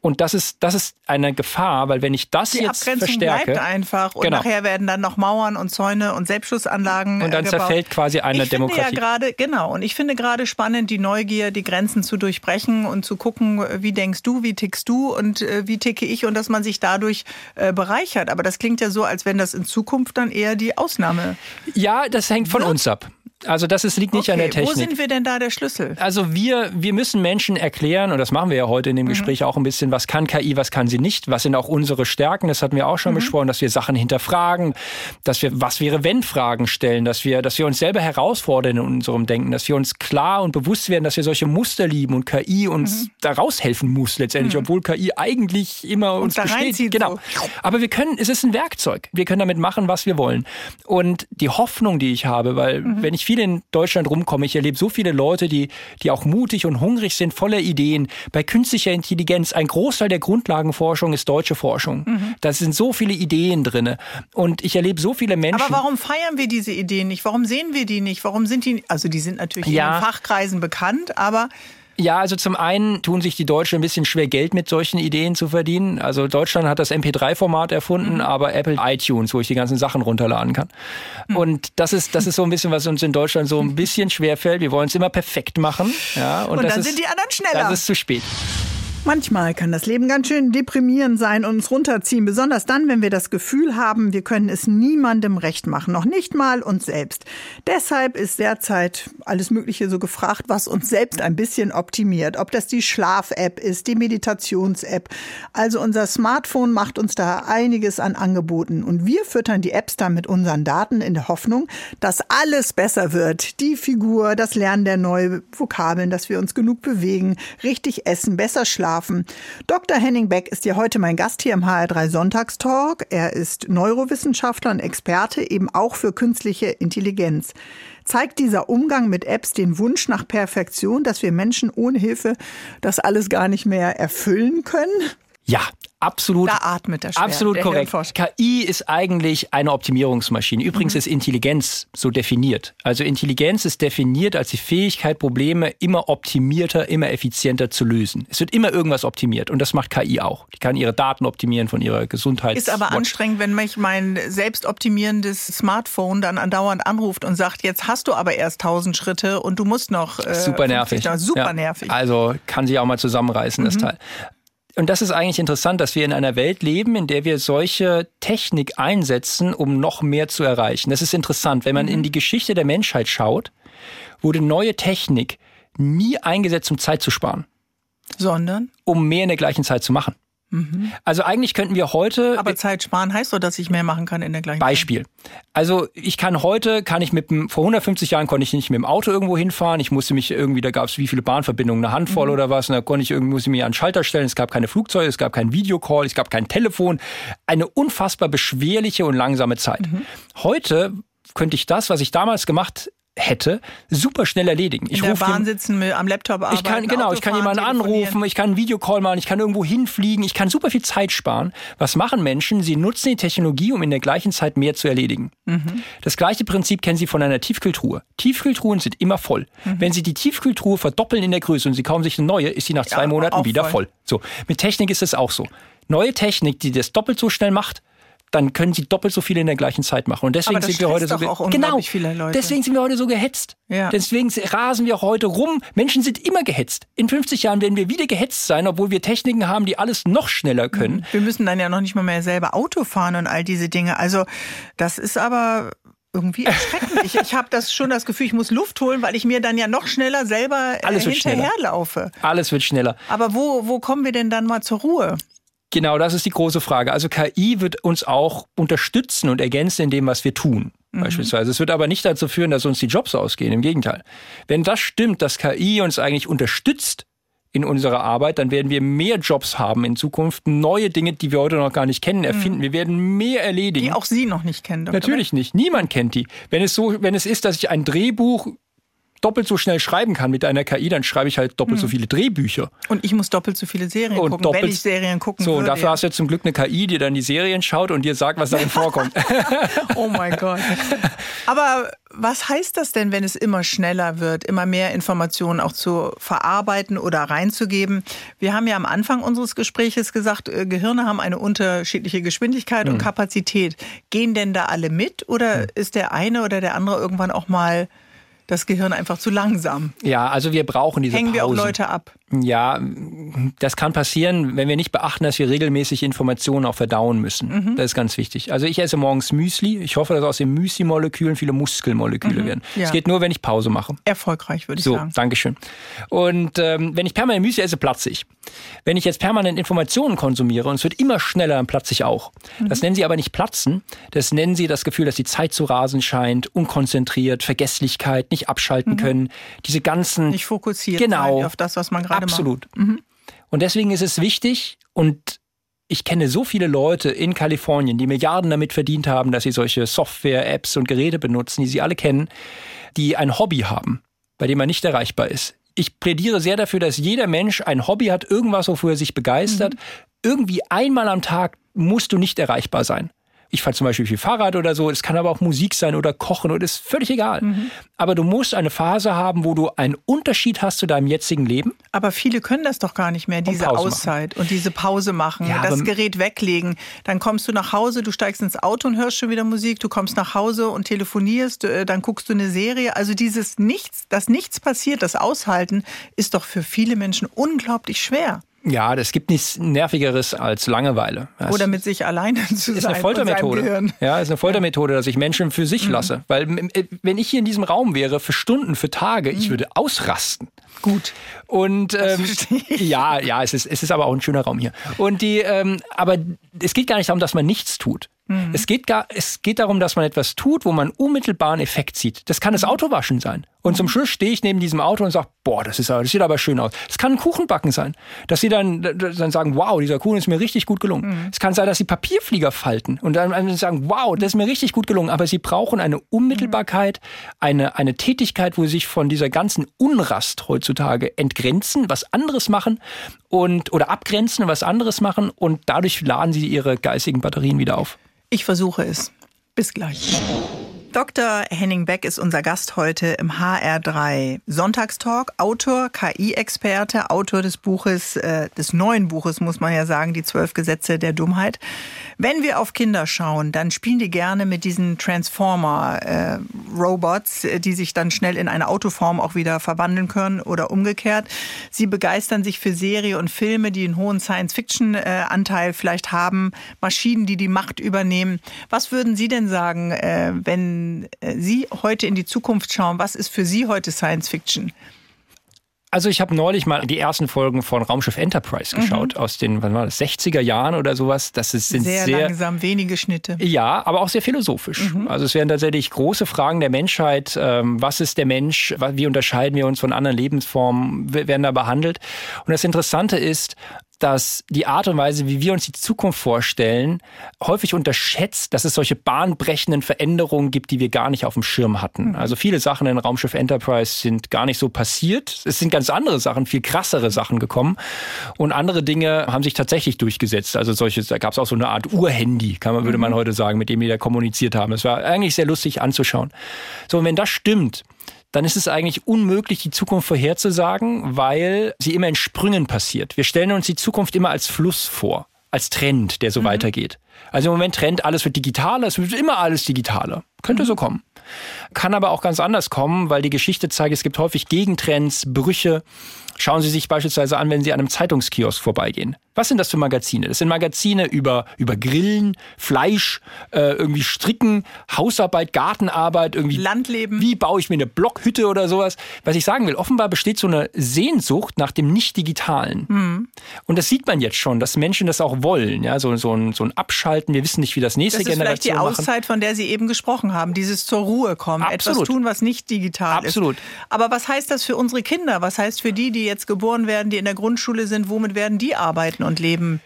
Und das ist, das ist eine Gefahr, weil wenn ich das die jetzt Abgrenzung verstärke. bleibt einfach und genau. nachher werden dann noch Mauern und Zäune und Selbstschussanlagen Und dann gebaut. zerfällt quasi eine ich Demokratie. Finde ja gerade, genau. Und ich finde gerade spannend, die Neugier, die Grenzen zu durchbrechen und zu gucken, wie denkst du, wie tickst du und äh, wie ticke ich und dass man sich dadurch äh, bereichert. Aber das klingt ja so, als wenn das in Zukunft dann eher die Ausnahme. Ja, das hängt von wird. uns ab. Also das ist, liegt nicht okay, an der Technik. Wo sind wir denn da der Schlüssel? Also wir, wir müssen Menschen erklären, und das machen wir ja heute in dem mhm. Gespräch auch ein bisschen, was kann KI, was kann sie nicht, was sind auch unsere Stärken, das hatten wir auch schon mhm. besprochen, dass wir Sachen hinterfragen, dass wir was wäre wenn Fragen stellen, dass wir, dass wir uns selber herausfordern in unserem Denken, dass wir uns klar und bewusst werden, dass wir solche Muster lieben und KI uns mhm. da raushelfen muss letztendlich, mhm. obwohl KI eigentlich immer uns, uns besteht. Genau. So. Aber wir können, es ist ein Werkzeug. Wir können damit machen, was wir wollen. Und die Hoffnung, die ich habe, weil mhm. wenn ich viel in Deutschland rumkomme, ich erlebe so viele Leute, die, die auch mutig und hungrig sind, voller Ideen. Bei künstlicher Intelligenz, ein Großteil der Grundlagenforschung ist deutsche Forschung. Mhm. Da sind so viele Ideen drin. Und ich erlebe so viele Menschen. Aber warum feiern wir diese Ideen nicht? Warum sehen wir die nicht? Warum sind die, also die sind natürlich ja. in den Fachkreisen bekannt, aber ja, also zum einen tun sich die Deutschen ein bisschen schwer, Geld mit solchen Ideen zu verdienen. Also Deutschland hat das MP3-Format erfunden, mhm. aber Apple iTunes, wo ich die ganzen Sachen runterladen kann. Mhm. Und das ist, das ist so ein bisschen, was uns in Deutschland so ein bisschen schwer fällt. Wir wollen es immer perfekt machen. Ja, und, und dann ist, sind die anderen schneller. Das ist zu spät. Manchmal kann das Leben ganz schön deprimierend sein und uns runterziehen, besonders dann, wenn wir das Gefühl haben, wir können es niemandem recht machen, noch nicht mal uns selbst. Deshalb ist derzeit alles Mögliche so gefragt, was uns selbst ein bisschen optimiert. Ob das die Schlaf-App ist, die Meditations-App. Also unser Smartphone macht uns da einiges an Angeboten und wir füttern die Apps dann mit unseren Daten in der Hoffnung, dass alles besser wird. Die Figur, das Lernen der neuen Vokabeln, dass wir uns genug bewegen, richtig essen, besser schlafen schlafen. Dr. Henning Beck ist ja heute mein Gast hier im HR3 Sonntagstalk. Er ist Neurowissenschaftler und Experte eben auch für künstliche Intelligenz. Zeigt dieser Umgang mit Apps den Wunsch nach Perfektion, dass wir Menschen ohne Hilfe das alles gar nicht mehr erfüllen können? Ja, Absolut. Da atmet der schwer, Absolut korrekt. KI ist eigentlich eine Optimierungsmaschine. Übrigens mhm. ist Intelligenz so definiert. Also Intelligenz ist definiert als die Fähigkeit, Probleme immer optimierter, immer effizienter zu lösen. Es wird immer irgendwas optimiert und das macht KI auch. Die kann ihre Daten optimieren von ihrer Gesundheit. Ist aber Watch. anstrengend, wenn mich mein selbstoptimierendes Smartphone dann andauernd anruft und sagt, jetzt hast du aber erst 1000 Schritte und du musst noch. Äh, super nervig. Super ja. nervig. Also kann sich auch mal zusammenreißen, mhm. das Teil. Und das ist eigentlich interessant, dass wir in einer Welt leben, in der wir solche Technik einsetzen, um noch mehr zu erreichen. Das ist interessant. Wenn man mhm. in die Geschichte der Menschheit schaut, wurde neue Technik nie eingesetzt, um Zeit zu sparen. Sondern? Um mehr in der gleichen Zeit zu machen. Also eigentlich könnten wir heute. Aber Zeit sparen heißt doch, dass ich mehr machen kann in der gleichen Beispiel. Zeit. Also ich kann heute, kann ich mit dem, vor 150 Jahren konnte ich nicht mit dem Auto irgendwo hinfahren. Ich musste mich irgendwie, da gab es wie viele Bahnverbindungen, eine Handvoll mhm. oder was. Und da konnte ich irgendwie, musste mich an den Schalter stellen. Es gab keine Flugzeuge, es gab keinen Videocall, es gab kein Telefon. Eine unfassbar beschwerliche und langsame Zeit. Mhm. Heute könnte ich das, was ich damals gemacht hätte, super schnell erledigen. Ich In der Bahn sitzen, am Laptop arbeiten, ich kann Genau, ich kann jemanden anrufen, ich kann einen Videocall machen, ich kann irgendwo hinfliegen, ich kann super viel Zeit sparen. Was machen Menschen? Sie nutzen die Technologie, um in der gleichen Zeit mehr zu erledigen. Mhm. Das gleiche Prinzip kennen Sie von einer Tiefkühltruhe. Tiefkühltruhen sind immer voll. Mhm. Wenn Sie die Tiefkühltruhe verdoppeln in der Größe und Sie kaufen sich eine neue, ist sie nach zwei ja, Monaten wieder voll. voll. So, mit Technik ist es auch so. Neue Technik, die das doppelt so schnell macht, dann können sie doppelt so viele in der gleichen Zeit machen. Und deswegen sind wir heute so genau. Deswegen sind wir heute so gehetzt. Ja. Deswegen rasen wir heute rum. Menschen sind immer gehetzt. In 50 Jahren werden wir wieder gehetzt sein, obwohl wir Techniken haben, die alles noch schneller können. Mhm. Wir müssen dann ja noch nicht mal mehr selber Auto fahren und all diese Dinge. Also das ist aber irgendwie erschreckend. ich ich habe das schon das Gefühl, ich muss Luft holen, weil ich mir dann ja noch schneller selber äh, Alles hinterherlaufe. Alles wird schneller. Aber wo, wo kommen wir denn dann mal zur Ruhe? Genau, das ist die große Frage. Also KI wird uns auch unterstützen und ergänzen in dem, was wir tun. Mhm. Beispielsweise. Es wird aber nicht dazu führen, dass uns die Jobs ausgehen. Im Gegenteil. Wenn das stimmt, dass KI uns eigentlich unterstützt in unserer Arbeit, dann werden wir mehr Jobs haben in Zukunft, neue Dinge, die wir heute noch gar nicht kennen, erfinden. Mhm. Wir werden mehr erledigen. Die auch Sie noch nicht kennen. Dr. Natürlich nicht. Niemand kennt die. Wenn es so, wenn es ist, dass ich ein Drehbuch doppelt so schnell schreiben kann mit einer KI, dann schreibe ich halt doppelt hm. so viele Drehbücher. Und ich muss doppelt so viele Serien und gucken, doppelt, wenn ich Serien gucken So, würde, und dafür ja. hast du jetzt zum Glück eine KI, die dann die Serien schaut und dir sagt, was darin vorkommt. oh mein Gott. Aber was heißt das denn, wenn es immer schneller wird, immer mehr Informationen auch zu verarbeiten oder reinzugeben? Wir haben ja am Anfang unseres Gespräches gesagt, äh, Gehirne haben eine unterschiedliche Geschwindigkeit hm. und Kapazität. Gehen denn da alle mit oder hm. ist der eine oder der andere irgendwann auch mal das Gehirn einfach zu langsam. Ja, also wir brauchen diese Hängen Pausen. wir auch Leute ab. Ja, das kann passieren, wenn wir nicht beachten, dass wir regelmäßig Informationen auch verdauen müssen. Mhm. Das ist ganz wichtig. Also ich esse morgens Müsli. Ich hoffe, dass aus den Müsli-Molekülen viele Muskelmoleküle mhm. werden. Es ja. geht nur, wenn ich Pause mache. Erfolgreich, würde ich so, sagen. So, Dankeschön. Und ähm, wenn ich permanent Müsli esse, platze ich. Wenn ich jetzt permanent Informationen konsumiere und es wird immer schneller, dann platze ich auch. Mhm. Das nennen sie aber nicht platzen. Das nennen sie das Gefühl, dass die Zeit zu rasen scheint, unkonzentriert, Vergesslichkeit, nicht abschalten mhm. können. Diese ganzen... Nicht fokussiert genau, auf das, was man gerade macht. Absolut. Und deswegen ist es wichtig und ich kenne so viele Leute in Kalifornien, die Milliarden damit verdient haben, dass sie solche Software, Apps und Geräte benutzen, die sie alle kennen, die ein Hobby haben, bei dem man nicht erreichbar ist. Ich plädiere sehr dafür, dass jeder Mensch ein Hobby hat, irgendwas, wofür er sich begeistert. Mhm. Irgendwie einmal am Tag musst du nicht erreichbar sein. Ich fahre zum Beispiel viel Fahrrad oder so. Es kann aber auch Musik sein oder Kochen oder ist völlig egal. Mhm. Aber du musst eine Phase haben, wo du einen Unterschied hast zu deinem jetzigen Leben. Aber viele können das doch gar nicht mehr, diese Auszeit machen. und diese Pause machen, ja, das Gerät weglegen. Dann kommst du nach Hause, du steigst ins Auto und hörst schon wieder Musik. Du kommst nach Hause und telefonierst, äh, dann guckst du eine Serie. Also dieses Nichts, dass nichts passiert, das Aushalten, ist doch für viele Menschen unglaublich schwer. Ja, es gibt nichts Nervigeres als Langeweile. Das Oder mit sich alleine zu ist sein. Eine Foltermethode. Ja, ist eine Foltermethode, dass ich Menschen für sich mhm. lasse. Weil äh, wenn ich hier in diesem Raum wäre für Stunden, für Tage, mhm. ich würde ausrasten. Gut. Und ähm, ja, ja, es ist, es ist aber auch ein schöner Raum hier. Und die, ähm, aber es geht gar nicht darum, dass man nichts tut. Mhm. Es, geht gar, es geht darum, dass man etwas tut, wo man unmittelbaren Effekt sieht. Das kann das mhm. Autowaschen sein. Und zum mhm. Schluss stehe ich neben diesem Auto und sage, boah, das, ist, das sieht aber schön aus. Es kann ein Kuchenbacken sein. Dass sie dann, dann sagen, wow, dieser Kuchen ist mir richtig gut gelungen. Mhm. Es kann sein, dass sie Papierflieger falten und dann sagen, wow, das ist mir richtig gut gelungen. Aber sie brauchen eine Unmittelbarkeit, eine, eine Tätigkeit, wo sie sich von dieser ganzen Unrast heutzutage entgrenzen, was anderes machen und oder abgrenzen, was anderes machen und dadurch laden sie ihre geistigen Batterien wieder auf. Ich versuche es. Bis gleich. Dr. Henning Beck ist unser Gast heute im HR3 Sonntagstalk. Autor, KI-Experte, Autor des Buches, äh, des neuen Buches, muss man ja sagen, die zwölf Gesetze der Dummheit. Wenn wir auf Kinder schauen, dann spielen die gerne mit diesen Transformer-Robots, äh, die sich dann schnell in eine Autoform auch wieder verwandeln können oder umgekehrt. Sie begeistern sich für Serie und Filme, die einen hohen Science-Fiction-Anteil vielleicht haben, Maschinen, die die Macht übernehmen. Was würden Sie denn sagen, äh, wenn äh, Sie heute in die Zukunft schauen, was ist für Sie heute Science Fiction? Also ich habe neulich mal die ersten Folgen von Raumschiff Enterprise geschaut, mhm. aus den, wann war das, 60er Jahren oder sowas. Das ist, sind sehr, sehr langsam, wenige Schnitte. Ja, aber auch sehr philosophisch. Mhm. Also es werden tatsächlich große Fragen der Menschheit. Ähm, was ist der Mensch? Wie unterscheiden wir uns von anderen Lebensformen? Werden da behandelt? Und das Interessante ist, dass die Art und Weise, wie wir uns die Zukunft vorstellen, häufig unterschätzt, dass es solche bahnbrechenden Veränderungen gibt, die wir gar nicht auf dem Schirm hatten. Mhm. Also viele Sachen in Raumschiff Enterprise sind gar nicht so passiert. Es sind ganz andere Sachen, viel krassere Sachen gekommen. Und andere Dinge haben sich tatsächlich durchgesetzt. Also solche, da gab es auch so eine Art Urhandy, kann man, würde man mhm. heute sagen, mit dem wir da kommuniziert haben. Es war eigentlich sehr lustig anzuschauen. So, und wenn das stimmt, dann ist es eigentlich unmöglich, die Zukunft vorherzusagen, weil sie immer in Sprüngen passiert. Wir stellen uns die Zukunft immer als Fluss vor. als Trend, der so mhm. weitergeht. Also im Moment Trend, alles wird digitaler, es wird immer alles digitaler. Könnte mhm. so kommen. Kann aber auch ganz anders kommen, weil die Geschichte zeigt, es gibt häufig Gegentrends, Brüche. Schauen Sie sich beispielsweise an, wenn Sie an einem Zeitungskiosk vorbeigehen. Was sind das für Magazine? Das sind Magazine über, über Grillen, Fleisch, äh, irgendwie Stricken, Hausarbeit, Gartenarbeit, irgendwie. Landleben. Wie baue ich mir eine Blockhütte oder sowas? Was ich sagen will, offenbar besteht so eine Sehnsucht nach dem Nicht-Digitalen. Mhm. Und das sieht man jetzt schon, dass Menschen das auch wollen. Ja, so, so, ein, so ein Abschalten. Wir wissen nicht, wie das nächste das ist Generation vielleicht die Auszeit, von der Sie eben gesprochen haben. Dieses zur Ruhe kommen. Absolut. Etwas tun, was nicht digital Absolut. ist. Absolut. Aber was heißt das für unsere Kinder? Was heißt für die, die jetzt geboren werden, die in der Grundschule sind? Womit werden die arbeiten? Und leben?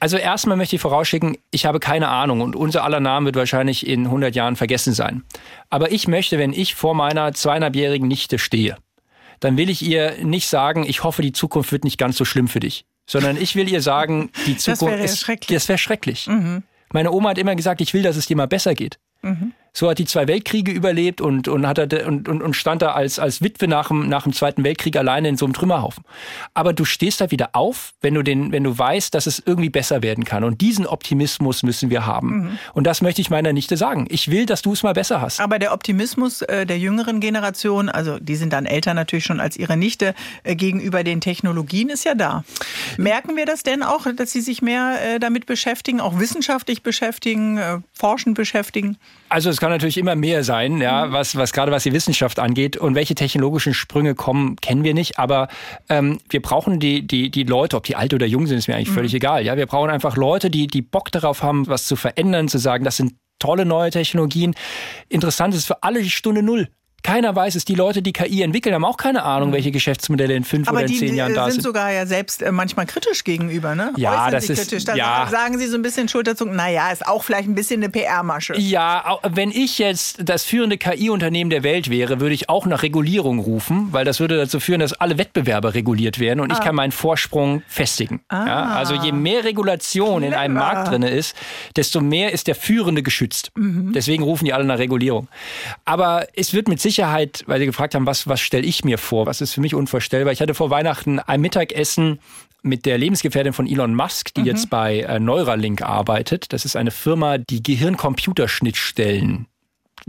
Also erstmal möchte ich vorausschicken, ich habe keine Ahnung und unser aller Name wird wahrscheinlich in 100 Jahren vergessen sein. Aber ich möchte, wenn ich vor meiner zweieinhalbjährigen Nichte stehe, dann will ich ihr nicht sagen, ich hoffe, die Zukunft wird nicht ganz so schlimm für dich, sondern ich will ihr sagen, die Zukunft das wäre ist schrecklich. Das wäre schrecklich. Mhm. Meine Oma hat immer gesagt, ich will, dass es dir mal besser geht. Mhm. So hat die zwei Weltkriege überlebt und, und, hat er, und, und, und stand da als, als Witwe nach dem, nach dem Zweiten Weltkrieg alleine in so einem Trümmerhaufen. Aber du stehst da wieder auf, wenn du, den, wenn du weißt, dass es irgendwie besser werden kann. Und diesen Optimismus müssen wir haben. Mhm. Und das möchte ich meiner Nichte sagen. Ich will, dass du es mal besser hast. Aber der Optimismus äh, der jüngeren Generation, also die sind dann älter natürlich schon als ihre Nichte, äh, gegenüber den Technologien ist ja da. Merken wir das denn auch, dass sie sich mehr äh, damit beschäftigen, auch wissenschaftlich beschäftigen, äh, forschend beschäftigen? Also es kann natürlich immer mehr sein, ja, mhm. was, was gerade was die Wissenschaft angeht. Und welche technologischen Sprünge kommen, kennen wir nicht. Aber ähm, wir brauchen die, die, die Leute, ob die alt oder jung sind, ist mir eigentlich mhm. völlig egal. Ja, wir brauchen einfach Leute, die, die Bock darauf haben, was zu verändern, zu sagen, das sind tolle neue Technologien. Interessant ist für alle die Stunde Null. Keiner weiß es. Die Leute, die KI entwickeln, haben auch keine Ahnung, mhm. welche Geschäftsmodelle in fünf Aber oder in zehn Jahren da sind. Aber die sind sogar ja selbst äh, manchmal kritisch gegenüber, ne? Ja, Äußern das ist kritisch. Da ja. sagen sie so ein bisschen Schulterzug. Naja, ist auch vielleicht ein bisschen eine PR-Masche. Ja, wenn ich jetzt das führende KI-Unternehmen der Welt wäre, würde ich auch nach Regulierung rufen, weil das würde dazu führen, dass alle Wettbewerber reguliert werden und ah. ich kann meinen Vorsprung festigen. Ah. Ja, also je mehr Regulation Clever. in einem Markt drin ist, desto mehr ist der Führende geschützt. Mhm. Deswegen rufen die alle nach Regulierung. Aber es wird mit Sicherheit, weil Sie gefragt haben, was, was stelle ich mir vor? Was ist für mich unvorstellbar? Ich hatte vor Weihnachten ein Mittagessen mit der Lebensgefährtin von Elon Musk, die mhm. jetzt bei äh, Neuralink arbeitet. Das ist eine Firma, die Gehirn-Computerschnittstellen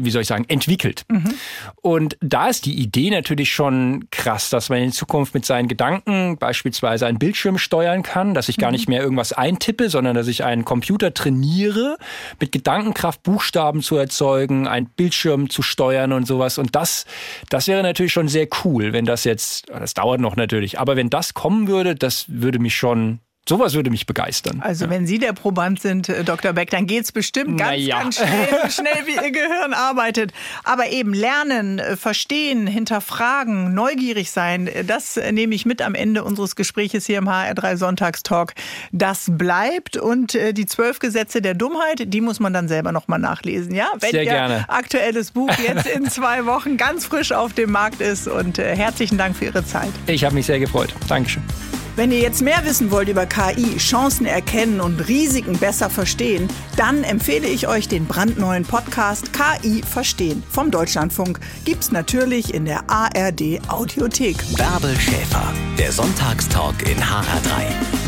wie soll ich sagen, entwickelt. Mhm. Und da ist die Idee natürlich schon krass, dass man in Zukunft mit seinen Gedanken beispielsweise einen Bildschirm steuern kann, dass ich gar mhm. nicht mehr irgendwas eintippe, sondern dass ich einen Computer trainiere, mit Gedankenkraft Buchstaben zu erzeugen, einen Bildschirm zu steuern und sowas. Und das, das wäre natürlich schon sehr cool, wenn das jetzt, das dauert noch natürlich, aber wenn das kommen würde, das würde mich schon Sowas würde mich begeistern. Also wenn Sie der Proband sind, äh, Dr. Beck, dann geht es bestimmt ganz, naja. ganz schnell, so schnell, wie Ihr Gehirn arbeitet. Aber eben lernen, äh, verstehen, hinterfragen, neugierig sein, äh, das nehme ich mit am Ende unseres Gespräches hier im HR3 Sonntagstalk. Das bleibt und die zwölf Gesetze der Dummheit, die muss man dann selber nochmal nachlesen. Ja, wenn Sehr gerne. Ihr aktuelles Buch jetzt in zwei Wochen ganz frisch auf dem Markt ist. Und herzlichen Dank für Ihre Zeit. Ich habe mich sehr gefreut. Dankeschön. Wenn ihr jetzt mehr wissen wollt über KI, Chancen erkennen und Risiken besser verstehen, dann empfehle ich euch den brandneuen Podcast KI Verstehen vom Deutschlandfunk. Gibt's natürlich in der ARD Audiothek. Bärbel Schäfer, der Sonntagstalk in HR3.